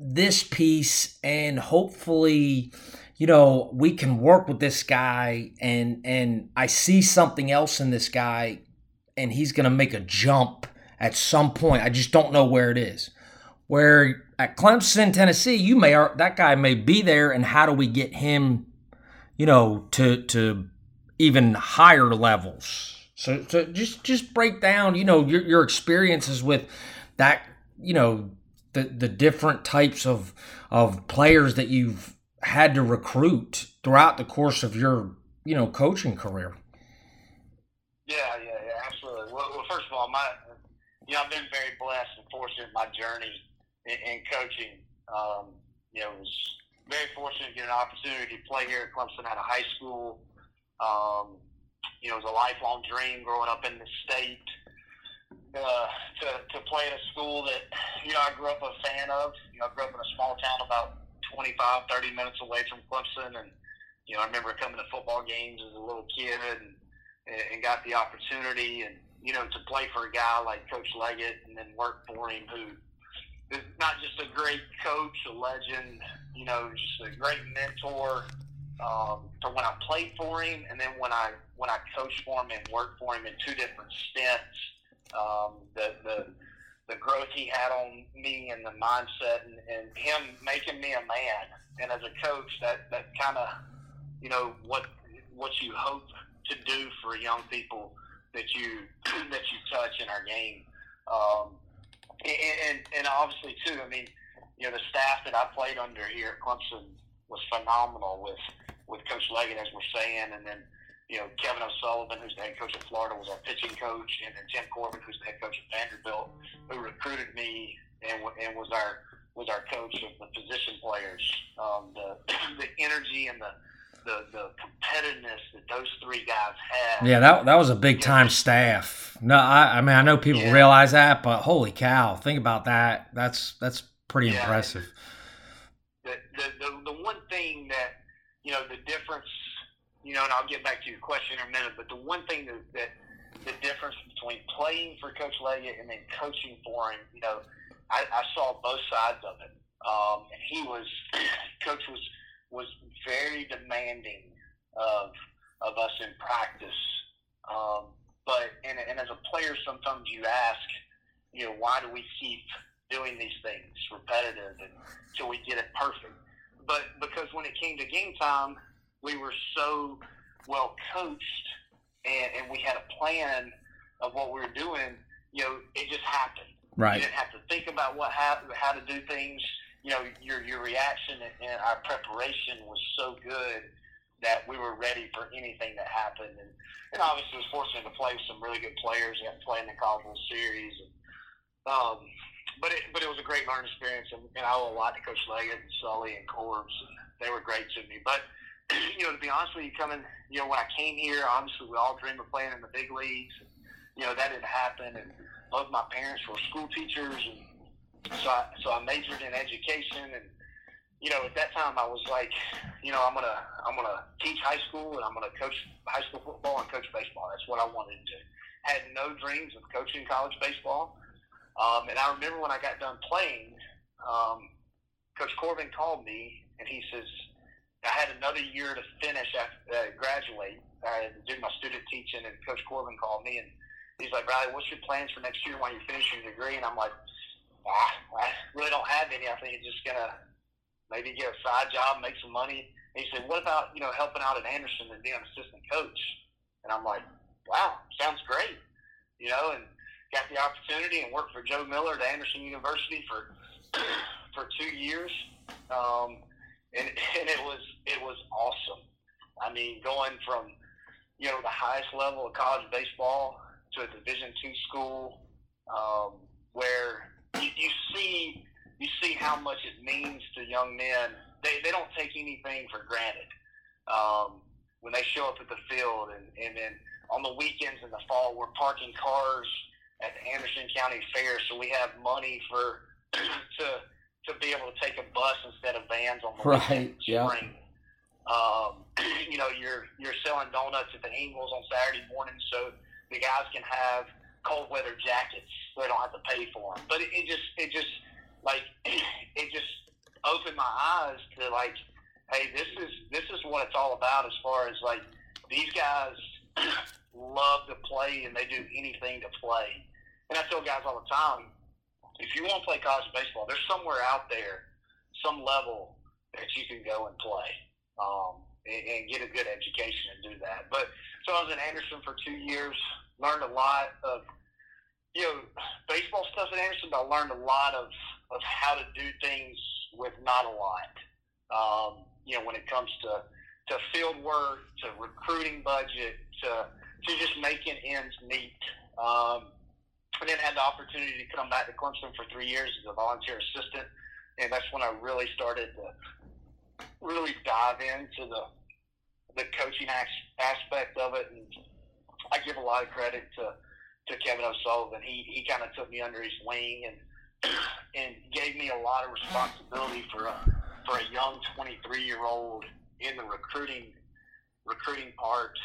this piece and hopefully you know we can work with this guy and and I see something else in this guy and he's going to make a jump at some point. I just don't know where it is. Where at Clemson Tennessee you may that guy may be there and how do we get him you know to to even higher levels? So, so just just break down you know your, your experiences with that you know the the different types of of players that you've had to recruit throughout the course of your you know coaching career. Yeah, yeah, yeah, absolutely. Well, well first of all, my you know I've been very blessed and fortunate in my journey in, in coaching. Um, you know, was very fortunate to get an opportunity to play here at Clemson out of high school. Um, you know, it was a lifelong dream growing up in the state uh, to, to play at a school that, you know, I grew up a fan of. You know, I grew up in a small town about 25, 30 minutes away from Clemson. And, you know, I remember coming to football games as a little kid and, and got the opportunity and, you know, to play for a guy like Coach Leggett and then work for him who is not just a great coach, a legend, you know, just a great mentor, um, for when I played for him, and then when I when I coached for him and worked for him in two different stints. Um, the the the growth he had on me and the mindset and, and him making me a man. And as a coach, that that kind of you know what what you hope to do for young people that you [CLEARS THROAT] that you touch in our game. Um, and, and and obviously too, I mean, you know, the staff that I played under here at Clemson was phenomenal with with Coach Leggett, as we're saying, and then you know Kevin O'Sullivan, who's the head coach of Florida, was our pitching coach, and then Tim Corbin, who's the head coach of Vanderbilt, who recruited me and and was our was our coach of the position players. Um, the [CLEARS THROAT] the energy and the the, the competitiveness that those three guys had. Yeah, that that was a big time staff. No, I, I mean I know people yeah. realize that, but holy cow, think about that. That's that's pretty yeah. impressive. The, the, the the one thing that you know the difference, you know, and I'll get back to your question in a minute, but the one thing that, that the difference between playing for Coach Leggett and then coaching for him, you know, I, I saw both sides of it. Um, and he was, [CLEARS THROAT] Coach was was very demanding of of us in practice. Um, but and, and as a player, sometimes you ask, you know, why do we keep doing these things repetitive until we get it perfect? But because when it came to game time, we were so well coached and, and we had a plan of what we were doing. You know, it just happened. Right. You didn't have to think about what how, how to do things you know, your your reaction and our preparation was so good that we were ready for anything that happened. And, and obviously, was fortunate to play with some really good players. Got to play in the College World Series. And, um, but it but it was a great learning experience, and, and I owe a lot to Coach Leggett and Sully and Corbs. And they were great to me. But you know, to be honest with you, coming, you know, when I came here, obviously we all dreamed of playing in the big leagues. You know, that didn't happen. And both my parents were school teachers, and so I, so I majored in education and you know at that time I was like you know I'm gonna I'm gonna teach high school and I'm gonna coach high school football and coach baseball that's what I wanted to had no dreams of coaching college baseball um, and I remember when I got done playing um, Coach Corbin called me and he says I had another year to finish after uh, graduate I did my student teaching and Coach Corbin called me and he's like Riley what's your plans for next year while you're finishing your degree and I'm like I really don't have any. I think it's just gonna maybe get a side job, make some money. And he said, "What about you know helping out at Anderson and being an assistant coach?" And I'm like, "Wow, sounds great," you know. And got the opportunity and worked for Joe Miller at Anderson University for [CLEARS THROAT] for two years, um, and [LAUGHS] and it was it was awesome. I mean, going from you know the highest level of college baseball to a Division two school um, where you, you see you see how much it means to young men. They they don't take anything for granted. Um, when they show up at the field, and and then on the weekends in the fall, we're parking cars at the Anderson County Fair, so we have money for [CLEARS THROAT] to to be able to take a bus instead of vans on the right. Yeah. spring. Um, [CLEARS THROAT] you know, you're you're selling donuts at the Ingles on Saturday morning, so the guys can have cold weather jackets so they don't have to pay for them. But it, it just it just like [CLEARS THROAT] it just opened my eyes to like, hey, this is this is what it's all about as far as like these guys [CLEARS THROAT] love to play and they do anything to play. And I tell guys all the time, if you want to play college baseball, there's somewhere out there, some level that you can go and play. Um, and, and get a good education and do that. But so I was in Anderson for two years, learned a lot of you know baseball stuff at Anderson. I learned a lot of of how to do things with not a lot. Um, you know, when it comes to to field work, to recruiting budget, to to just making ends meet. Um, and then had the opportunity to come back to Clemson for three years as a volunteer assistant, and that's when I really started to really dive into the the coaching aspect of it. And I give a lot of credit to to Kevin O'Sullivan. He he kind of took me under his wing and [CLEARS THROAT] and gave me a lot of responsibility for a for a young 23 year old in the recruiting recruiting part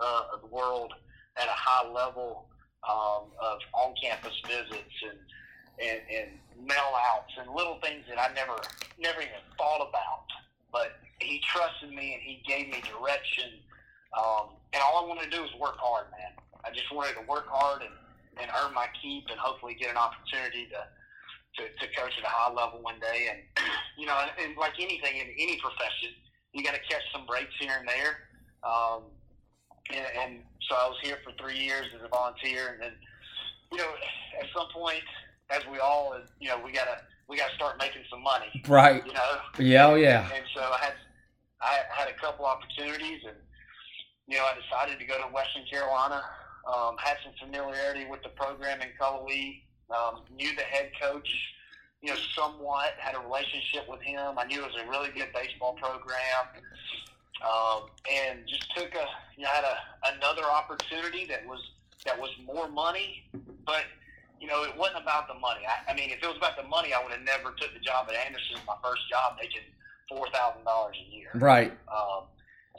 uh, of the world at a high level um, of on campus visits and, and and mail outs and little things that I never never even thought about. But he trusted me and he gave me direction. Um, and all I wanted to do was work hard, man. I just wanted to work hard and, and earn my keep and hopefully get an opportunity to, to, to coach at a high level one day. And, [CLEARS THROAT] you know, and, and like anything in any profession, you got to catch some breaks here and there. Um, and, and so I was here for three years as a volunteer. And then, you know, at some point, as we all, you know, we got to, we got to start making some money. Right. You know? Yeah, oh, yeah. And, and so I had, I had a couple opportunities and, you know, I decided to go to Western Carolina um, had some familiarity with the program in Cullowhee, um, knew the head coach, you know, somewhat, had a relationship with him. I knew it was a really good baseball program. Um, and just took a you know had a another opportunity that was that was more money, but you know it wasn't about the money. I, I mean, if it was about the money, I would have never took the job at Anderson. My first job, making four thousand dollars a year. Right. Um,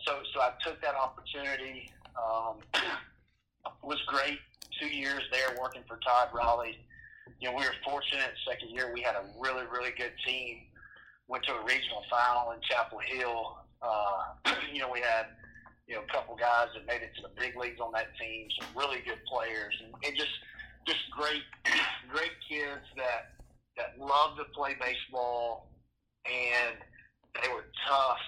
so so I took that opportunity. Um, [CLEARS THROAT] was great. Two years there working for Todd Raleigh. You know, we were fortunate. Second year, we had a really really good team. Went to a regional final in Chapel Hill. Uh, you know, we had you know a couple guys that made it to the big leagues on that team. Some really good players, and, and just just great [CLEARS THROAT] great kids that that love to play baseball, and they were tough,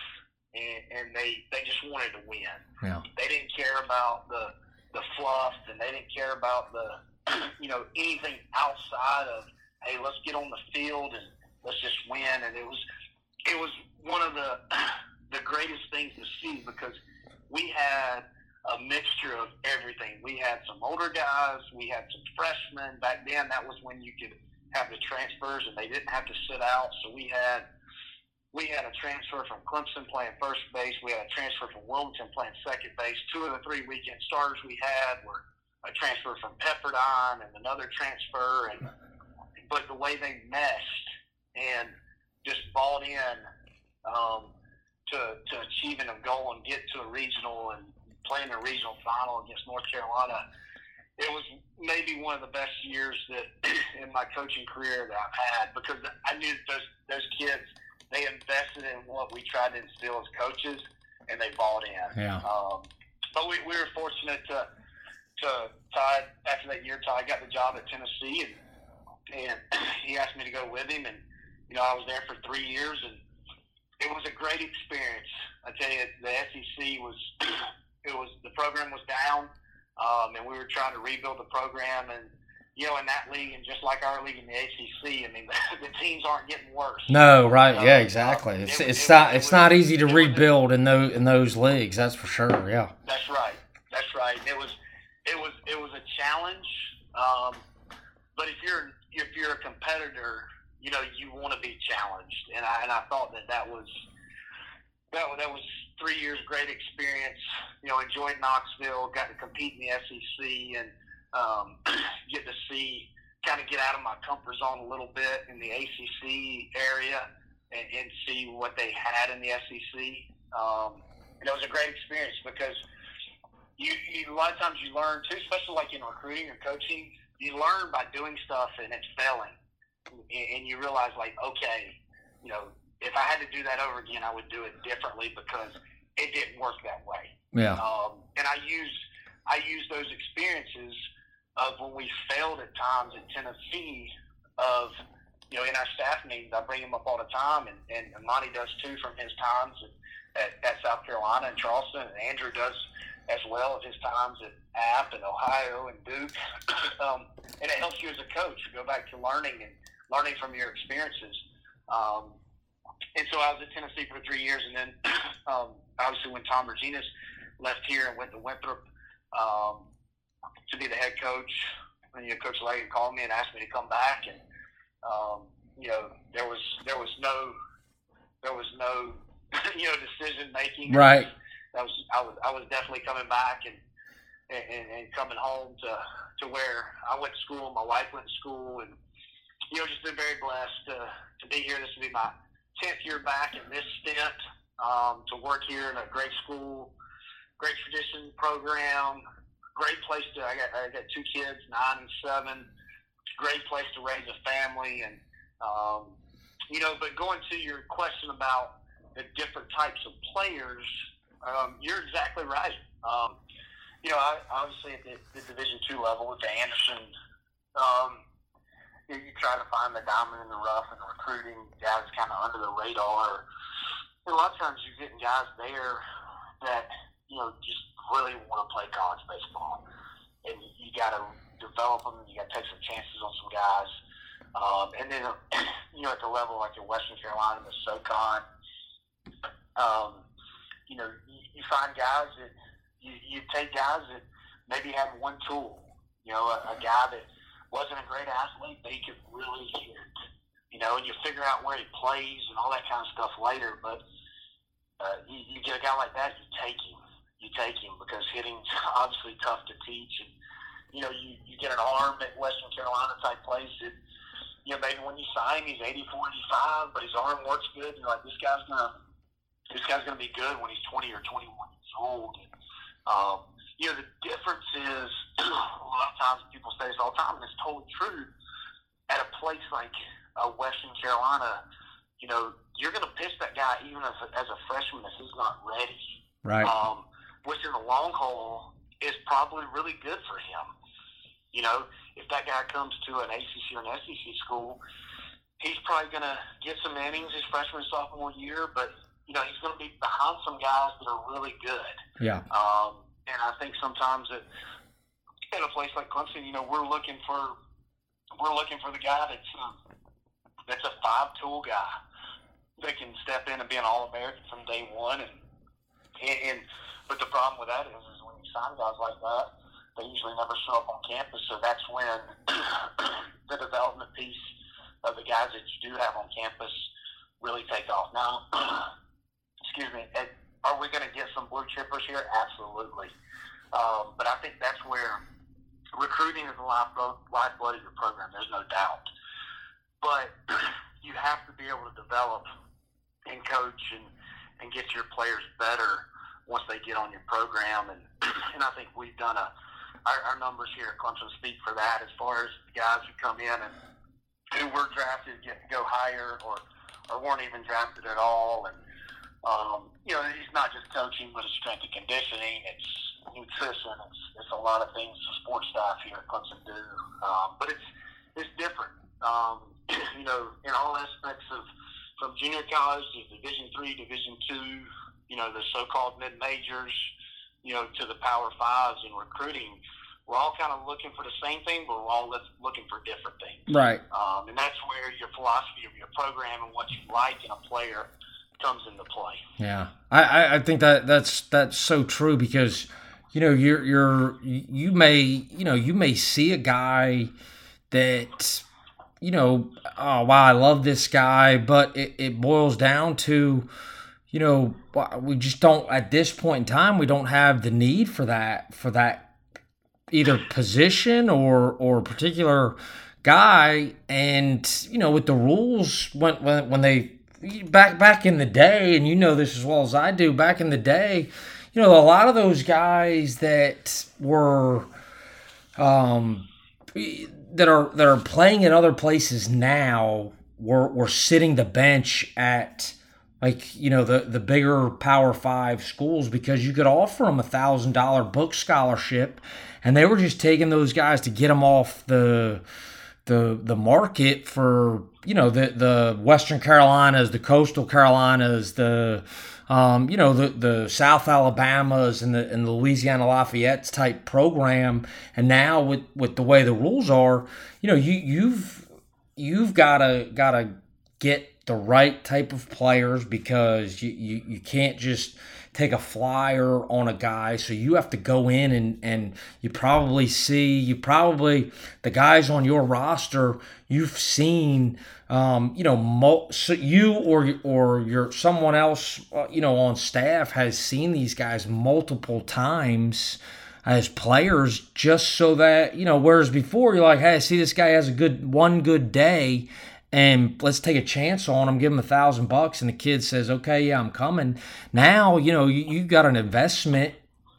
and, and they they just wanted to win. Yeah. They didn't care about the the fluff, and they didn't care about the [CLEARS THROAT] you know anything outside of hey, let's get on the field and let's just win. And it was it was one of the [CLEARS THROAT] the greatest things to see because we had a mixture of everything. We had some older guys, we had some freshmen. Back then, that was when you could have the transfers and they didn't have to sit out. So we had we had a transfer from Clemson playing first base. We had a transfer from Wilmington playing second base. Two of the three weekend starters we had were a transfer from Pepperdine and another transfer. And but the way they meshed and just bought in um, to to achieving a goal and get to a regional and playing a regional final against North Carolina. It was maybe one of the best years that [CLEARS THROAT] in my coaching career that I've had because I knew those those kids they invested in what we tried to instill as coaches, and they bought in. Yeah. Um, but we, we were fortunate to to Todd after that year. Todd got the job at Tennessee, and and [CLEARS THROAT] he asked me to go with him, and you know I was there for three years, and it was a great experience. I tell you, the SEC was [CLEARS THROAT] it was the program was down, um, and we were trying to rebuild the program and you know, in that league, and just like our league in the ACC, I mean, the, [LAUGHS] the teams aren't getting worse. No, right? yeah, exactly. It's it, it's it, not it it's not easy to rebuild in those in those leagues. That's for sure. Yeah. That's right. That's right. It was it was it was a challenge. Um, but if you're if you're a competitor, you know you want to be challenged, and I and I thought that that was that that was three years great experience. You know, enjoyed Knoxville, got to compete in the SEC, and um, [CLEARS THROAT] get to see kind of get out of my comfort zone a little bit in the ACC area and, and see what they had in the SEC. Um, and it was a great experience because you, you a lot of times you learn too, especially like in recruiting or coaching, you learn by doing stuff and it's failing, and, and you realize like, okay, you know, if I had to do that over again, I would do it differently because it didn't work that way. Yeah. Um, and I use I use those experiences of when we failed at times in Tennessee of you know in our staff meetings I bring them up all the time and, and Monte does too from his times at, at South Carolina and Charleston and Andrew does as well as his times at App and Ohio and Duke [COUGHS] um, and it helps you as a coach go back to learning and learning from your experiences um, and so I was at Tennessee for three years and then [CLEARS THROAT] um, obviously when Tom Riginos left here and went to Winthrop um, to be the head coach. And, you know, Coach Leggett called me and asked me to come back, and um, you know, there was there was no there was no [LAUGHS] you know decision making. Right. That was I was I was definitely coming back and and, and coming home to to where I went to school. My wife went to school, and you know, just been very blessed to to be here. This will be my tenth year back in this stint. Um, to work here in a great school, great tradition program, great place to. I got I got two kids, nine and seven. Great place to raise a family, and um, you know. But going to your question about the different types of players, um, you're exactly right. Um, you know, I, obviously at the, the Division two level with the Anderson, um, you, you try to find the diamond in the rough and recruiting guys kind of under the radar. A lot of times you're getting guys there that you know just really want to play college baseball, and you got to develop them. You got to take some chances on some guys, um, and then [CLEARS THROAT] you know at the level like in Western Carolina, the SoCon, um, you know you, you find guys that you, you take guys that maybe have one tool. You know, a, a guy that wasn't a great athlete, but he could really hit. You know, and you figure out where he plays and all that kind of stuff later. But uh, you, you get a guy like that, you take him. You take him because hitting's [LAUGHS] obviously tough to teach. And, you know, you, you get an arm at Western Carolina type place. It, you know, maybe when you sign him, he's 84, 85, but his arm works good. You're like, this guy's to this guy's to be good when he's 20 or 21 years old. And, um, you know, the difference is [CLEARS THROAT] a lot of times people say this all the time, and it's totally true. At a place like uh, Western Carolina, you know, you're going to pitch that guy even as a, as a freshman if he's not ready. Right. Um, which in the long haul is probably really good for him. You know, if that guy comes to an ACC or an SEC school, he's probably going to get some innings his freshman sophomore year, but you know he's going to be behind some guys that are really good. Yeah. Um, and I think sometimes that in a place like Clemson, you know, we're looking for we're looking for the guy that's um, that's a five tool guy that can step in and be an all American from day one. And, and and but the problem with that is, is when you sign guys like that, they usually never show up on campus. So that's when [CLEARS THROAT] the development piece of the guys that you do have on campus really take off. Now, [CLEARS THROAT] excuse me, are we going to get some blue chippers here? Absolutely. Um, but I think that's where recruiting is the lifeblood, lifeblood of your program. There's no doubt. But [CLEARS THROAT] you have to be able to develop and coach and, and get your players better once they get on your program. And, [CLEARS THROAT] and I think we've done a, our, our numbers here at Clemson speak for that as far as the guys who come in and who were drafted get go higher or, or weren't even drafted at all. And um, you know, it's not just coaching, but it's strength and conditioning. It's nutrition. It's, it's a lot of things the sports staff here at Clemson do. Um, but it's it's different. Um, [CLEARS THROAT] you know, in all aspects of from junior college to Division three, Division two. You know, the so-called mid majors. You know, to the Power Fives in recruiting. We're all kind of looking for the same thing, but we're all looking for different things. Right. Um, and that's where your philosophy of your program and what you like in a player comes into play. Yeah, I, I think that that's that's so true because you know you're you're you may you know you may see a guy that you know oh wow I love this guy, but it, it boils down to you know we just don't at this point in time we don't have the need for that for that either position or or particular guy and you know with the rules when when when they back back in the day, and you know this as well as I do. Back in the day, you know, a lot of those guys that were, um, that are that are playing in other places now were were sitting the bench at like you know the the bigger Power Five schools because you could offer them a thousand dollar book scholarship, and they were just taking those guys to get them off the the the market for you know the the Western Carolinas, the Coastal Carolinas, the um, you know the the South Alabamas and the and the Louisiana Lafayette's type program, and now with with the way the rules are, you know you you've you've gotta gotta get the right type of players because you, you, you can't just take a flyer on a guy. So you have to go in and, and you probably see, you probably, the guys on your roster, you've seen, um, you know, mo- so you or, or your someone else, uh, you know, on staff has seen these guys multiple times as players just so that, you know, whereas before you're like, hey, see this guy has a good, one good day and let's take a chance on him, give him a thousand bucks, and the kid says, "Okay, yeah, I'm coming." Now, you know, you, you got an investment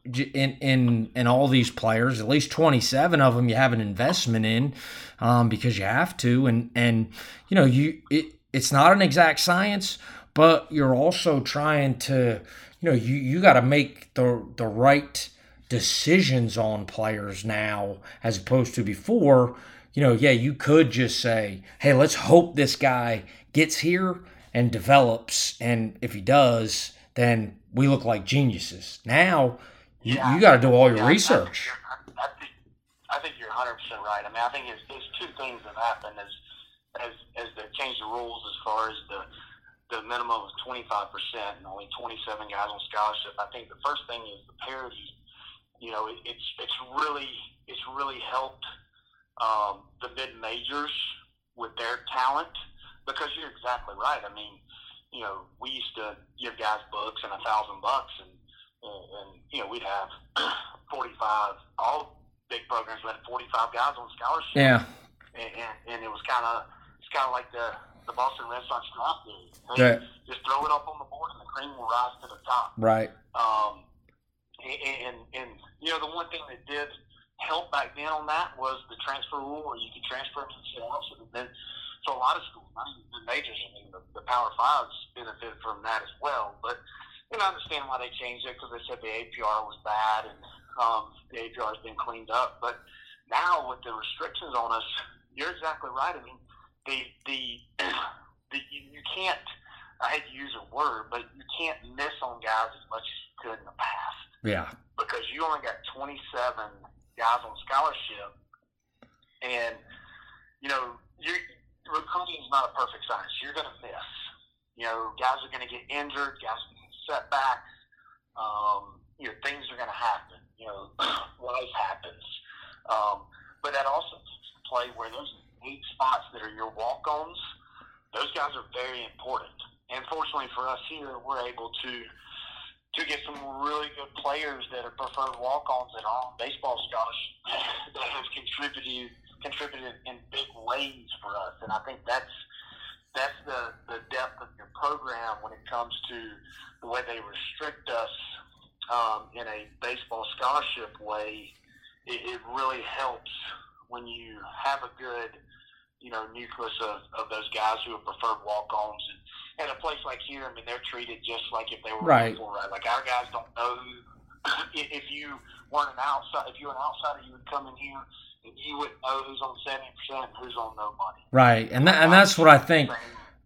in in in all these players. At least 27 of them, you have an investment in um, because you have to, and and you know, you it, it's not an exact science, but you're also trying to, you know, you you got to make the the right decisions on players now as opposed to before you know, yeah, you could just say, hey, let's hope this guy gets here and develops. And if he does, then we look like geniuses. Now, you, yeah, you got to do all your yeah, research. I, think, I think you're 100% right. I mean, I think it's, there's two things that happen as, as, as they change the rules as far as the, the minimum of 25% and only 27 guys on scholarship. I think the first thing is the parity. You know, it, it's, it's really, it's really helped – um, the mid majors with their talent because you're exactly right. I mean, you know, we used to give guys books and a thousand bucks, and, and, and you know, we'd have [CLEARS THROAT] forty-five. All big programs we had forty-five guys on scholarship. Yeah. And, and, and it was kind of it's kind of like the the Boston Red Sox draft day. Right. Just throw it up on the board, and the cream will rise to the top. Right. Um, and, and, and you know, the one thing that did help back then on that was the transfer rule, where you could transfer them to the else. And then, so a lot of schools, not even the majors, I mean, the, the Power Fives benefited from that as well. But you know, I understand why they changed it because they said the APR was bad and um, the APR has been cleaned up. But now with the restrictions on us, you're exactly right. I mean, the the, [CLEARS THROAT] the you, you can't. I hate to use a word, but you can't miss on guys as much as you could in the past. Yeah. Because you only got 27 guys on scholarship, and you know, you recruiting is not a perfect science. You're going to miss. You know, guys are going to get injured. Guys are going to setbacks. Um, you know, things are going to happen. You know, [CLEARS THROAT] life happens. Um, but that also play where those eight spots that are your walk-ons, those guys are very important. And fortunately for us here, we're able to to get some really good players that are preferred walk-ons that are on baseball scholarships that have contributed contributed in big ways for us. And I think that's that's the, the depth of your program when it comes to the way they restrict us um, in a baseball scholarship way. It, it really helps when you have a good you know, nucleus of, of those guys who are preferred walk-ons. And, and a place like here, I mean, they're treated just like if they were right. Before, right? Like our guys don't know [CLEARS THROAT] who, if you weren't an outside, if you were an outsider, you would come in here and you wouldn't know who's on seventy percent and who's on no money. Right, and that, and that's what I think.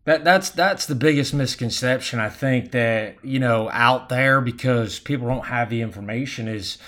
That that's that's the biggest misconception I think that you know out there because people don't have the information is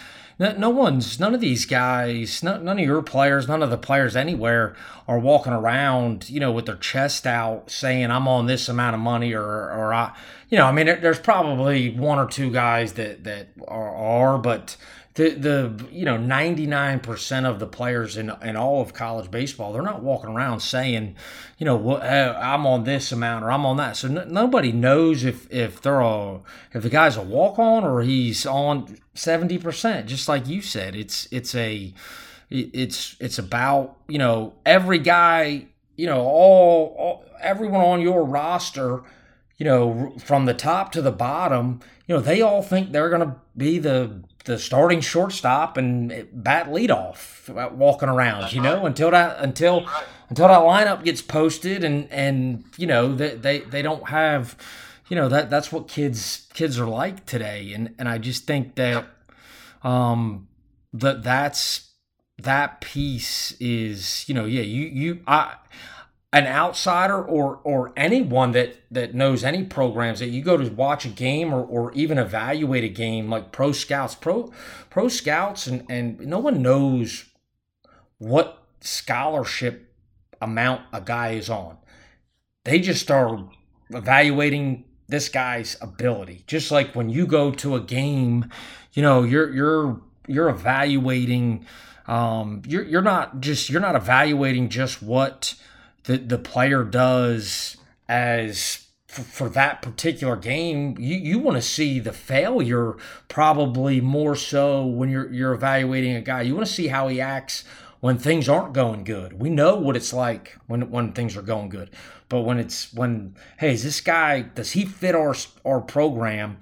no, no one's none of these guys no, none of your players none of the players anywhere are walking around you know with their chest out saying i'm on this amount of money or or i you know i mean there's probably one or two guys that that are, are but the the you know 99% of the players in in all of college baseball they're not walking around saying you know what uh, I'm on this amount or I'm on that. So nobody knows if if they're a if the guy's a walk on or he's on 70% just like you said it's it's a it's it's about you know every guy you know all, all everyone on your roster you know from the top to the bottom you know they all think they're going to be the the starting shortstop and bat leadoff walking around, you know, until that until until that lineup gets posted and and you know they, they they don't have you know that that's what kids kids are like today. And and I just think that um that that's that piece is you know yeah you you I an outsider or or anyone that that knows any programs that you go to watch a game or, or even evaluate a game like pro scouts. Pro pro scouts and and no one knows what scholarship amount a guy is on. They just are evaluating this guy's ability. Just like when you go to a game you know you're you're you're evaluating um you're you're not just you're not evaluating just what the the player does as for, for that particular game, you, you want to see the failure probably more so when you're you're evaluating a guy. You want to see how he acts when things aren't going good. We know what it's like when when things are going good. But when it's when hey, is this guy does he fit our our program?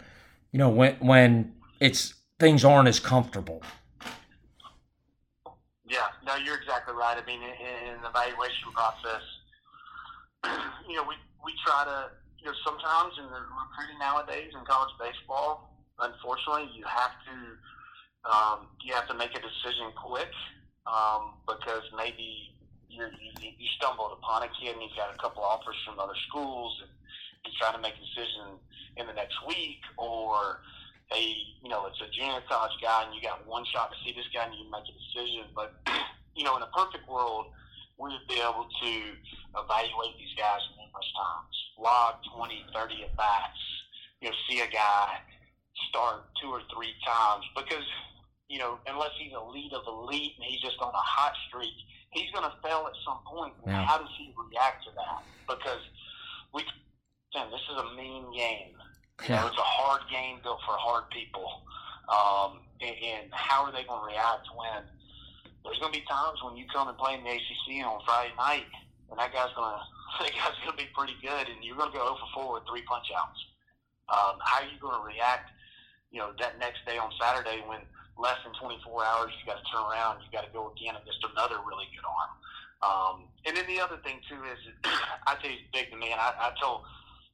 You know, when when it's things aren't as comfortable. Yeah, no, you're exactly right. I mean, in, in the evaluation process, [CLEARS THROAT] you know, we we try to, you know, sometimes in the recruiting nowadays in college baseball, unfortunately, you have to um, you have to make a decision quick um, because maybe you you stumbled upon a kid and he's got a couple offers from other schools and he's trying to make a decision in the next week or a you know it's a junior college guy and you got one shot to see this guy and you make a decision. But [CLEARS THROAT] you know, in a perfect world, we would be able to evaluate these guys numerous times, log 20, 30 at bats, you know, see a guy start two or three times because you know, unless he's elite of elite and he's just on a hot streak, he's going to fail at some point. Yeah. How does he react to that? Because we Tim, this is a mean game. You know, it's a hard game built for hard people. Um, and, and how are they going to react when there's going to be times when you come and play in the ACC on Friday night, and that guy's going [LAUGHS] to that guy's going to be pretty good, and you're going to go 0 for 4 with three punch outs. Um, how are you going to react? You know, that next day on Saturday when less than 24 hours, you got to turn around, you got to go again against another really good arm. Um, and then the other thing too is, [CLEARS THROAT] I tell you, big to me. And I, I told,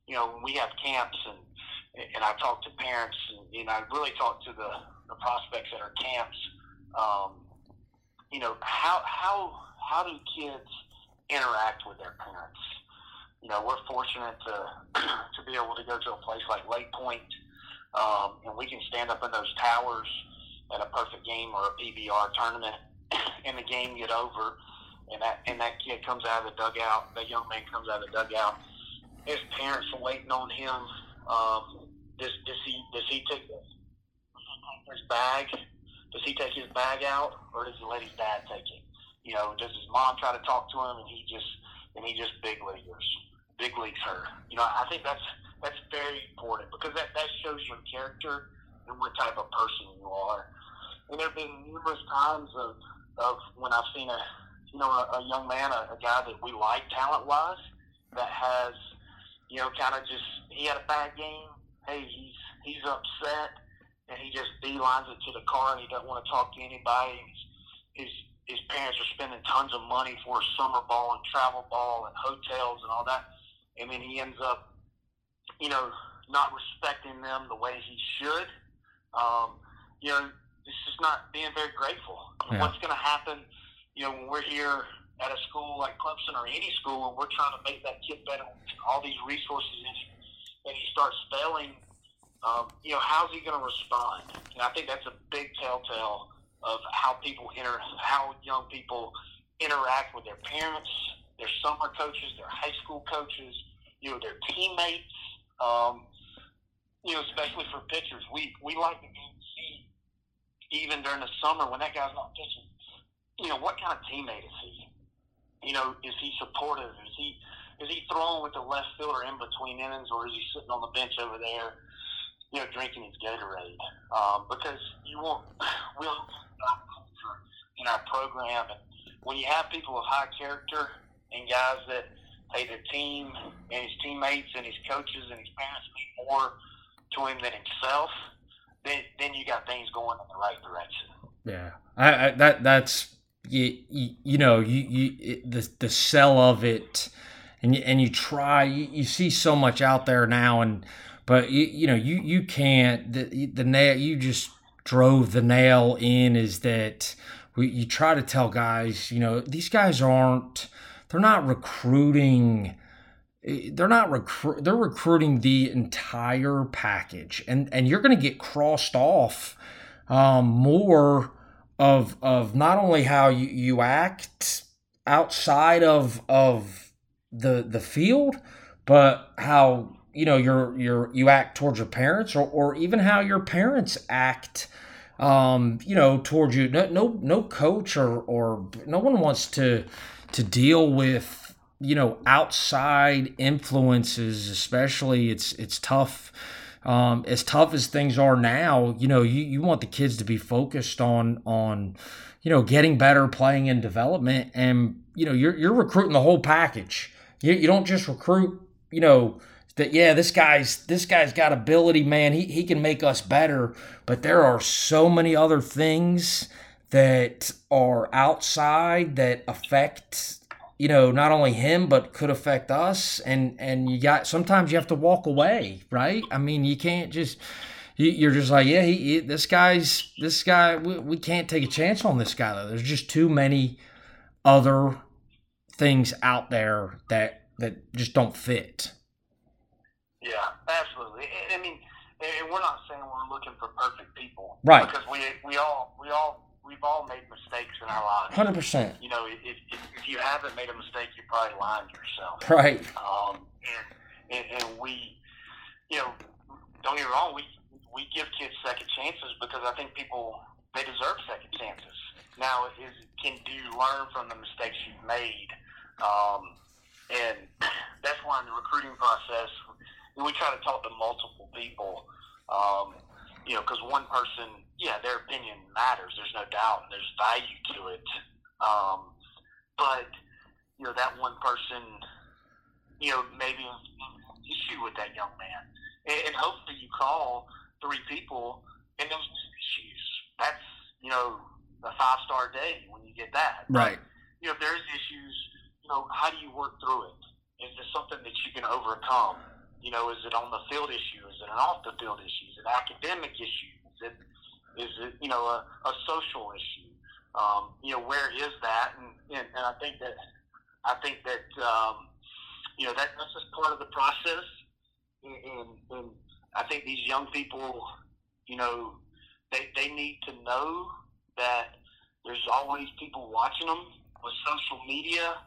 you know, when we have camps and and I talk to parents, and you know, I really talk to the the prospects at our camps. Um, you know, how how how do kids interact with their parents? You know, we're fortunate to [CLEARS THROAT] to be able to go to a place like Lake Point, um, and we can stand up in those towers at a perfect game or a PBR tournament, [CLEARS THROAT] and the game get over, and that and that kid comes out of the dugout, that young man comes out of the dugout. His parents are waiting on him. Um, does does he does he take his bag? Does he take his bag out, or does he let his dad take it? You know, does his mom try to talk to him, and he just and he just big leaguers, big leagues her? You know, I think that's that's very important because that that shows your character and what type of person you are. And there have been numerous times of of when I've seen a you know a, a young man, a, a guy that we like talent wise, that has you know kind of just he had a bad game hey, he's he's upset, and he just beelines it to the car, and he doesn't want to talk to anybody. His his, his parents are spending tons of money for summer ball and travel ball and hotels and all that, and then he ends up, you know, not respecting them the way he should. Um, you know, it's just not being very grateful. Yeah. What's going to happen? You know, when we're here at a school like Clemson or any school, and we're trying to make that kid better, all these resources and he starts failing, um, you know, how's he going to respond? And I think that's a big telltale of how people inter, how young people interact with their parents, their summer coaches, their high school coaches, you know, their teammates. Um, you know, especially for pitchers, we we like to see even during the summer when that guy's not pitching. You know, what kind of teammate is he? You know, is he supportive? Is he is he throwing with the left fielder in between innings, or is he sitting on the bench over there, you know, drinking his Gatorade? Um, because you want [SIGHS] we want culture in our program, and when you have people of high character and guys that hey, the team and his teammates and his coaches and his parents mean more to him than himself, then then you got things going in the right direction. Yeah, I, I that that's you, you, you know you, you the the sell of it and you, and you try you, you see so much out there now and but you, you know you you can't the, the nail you just drove the nail in is that we, you try to tell guys you know these guys aren't they're not recruiting they're not recruit they're recruiting the entire package and and you're going to get crossed off um, more of of not only how you, you act outside of of the the field, but how you know you're you're you act towards your parents, or or even how your parents act. Um, you know, towards you. No, no, no coach or or no one wants to to deal with you know outside influences. Especially, it's it's tough. Um, as tough as things are now, you know, you, you want the kids to be focused on on, you know, getting better, playing in development, and you know, you're you're recruiting the whole package. You, you don't just recruit, you know, that yeah, this guy's this guy's got ability, man. He he can make us better, but there are so many other things that are outside that affect you know not only him but could affect us. And and you got sometimes you have to walk away right? I mean you can't just you're just like yeah he, he this guy's this guy we, we can't take a chance on this guy though. There's just too many other things out there that that just don't fit. Yeah, absolutely. I mean, and we're not saying we're looking for perfect people, right? Because we we all we all we've all made mistakes in our lives. Hundred percent. You know, if, if, if you haven't made a mistake, you probably lied to yourself. Right. Um, and, and and we, you know, don't get me wrong, we we give kids second chances because I think people they deserve second chances. Now, is can do you learn from the mistakes you've made? Um, and [CLEARS THROAT] that's why in the recruiting process we try to talk to multiple people. Um, you know, because one person, yeah, their opinion matters. There's no doubt, and there's value to it. Um, but you know, that one person, you know, maybe an issue with that young man, and, and hopefully you call three people and those issues. That's you know a five star day when you get that. Right. But, you know, if there's issues, you know, how do you work through it? Is it something that you can overcome? You know, is it on the field issue? Is it an off the field issue? Is it academic issue? Is it is it you know a, a social issue? Um, you know, where is that? And, and and I think that I think that um, you know that that's just part of the process. And, and, and I think these young people, you know, they they need to know that there's always people watching them with social media.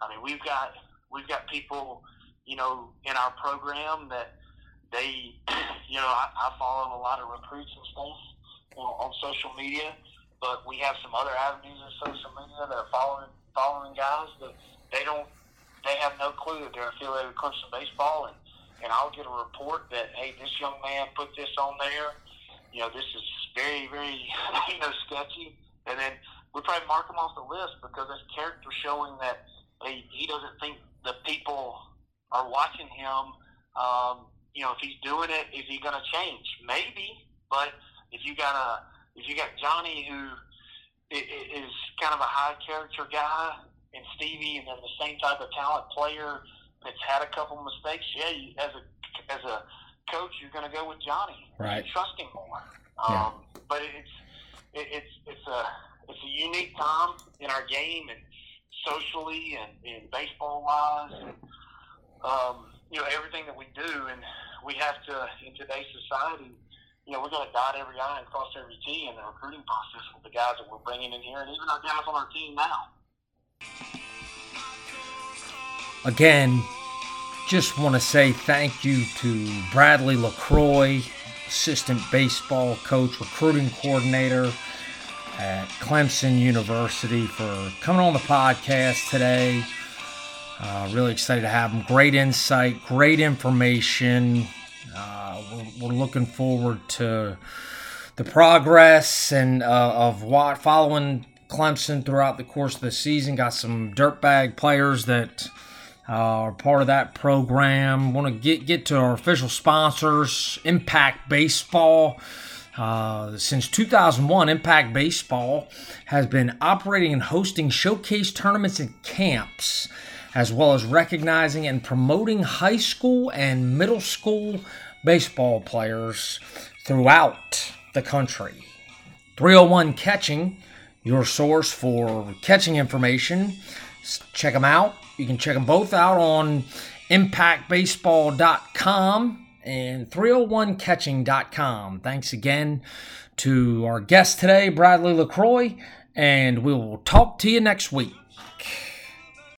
I mean, we've got we've got people, you know, in our program that they, [CLEARS THROAT] you know, I, I follow a lot of recruits and stuff on, on social media, but we have some other avenues of social media that are following following guys that they don't, they have no clue that they're affiliated with Clemson baseball, and and I'll get a report that hey, this young man put this on there. You know, this is very very [LAUGHS] you know sketchy, and then we probably mark him off the list because his character showing that he, he doesn't think the people are watching him. Um, you know, if he's doing it, is he going to change? Maybe, but if you got a if you got Johnny who is kind of a high character guy, and Stevie, and then the same type of talent player that's had a couple mistakes, yeah, you, as a as a coach, you're going to go with Johnny. Right. You trust him more. Um, yeah. But it's it, it's it's a it's a unique time in our game and socially and, and baseball wise. And, um, you know everything that we do, and we have to in today's society. You know, we're going to dot every I and cross every T in the recruiting process with the guys that we're bringing in here, and even our guys on our team now. Again, just want to say thank you to Bradley LeCroy, assistant baseball coach, recruiting coordinator at Clemson University, for coming on the podcast today. Uh, really excited to have him. Great insight, great information. Uh, we're, we're, looking forward to the progress and uh, of what following Clemson throughout the course of the season. Got some dirtbag players that uh, are part of that program. Want to get get to our official sponsors, Impact Baseball. Uh, since 2001, Impact Baseball has been operating and hosting showcase tournaments and camps, as well as recognizing and promoting high school and middle school baseball players throughout the country. 301 Catching your source for catching information. Check them out. You can check them both out on impactbaseball.com and 301catching.com. Thanks again to our guest today, Bradley LeCroy, and we will talk to you next week.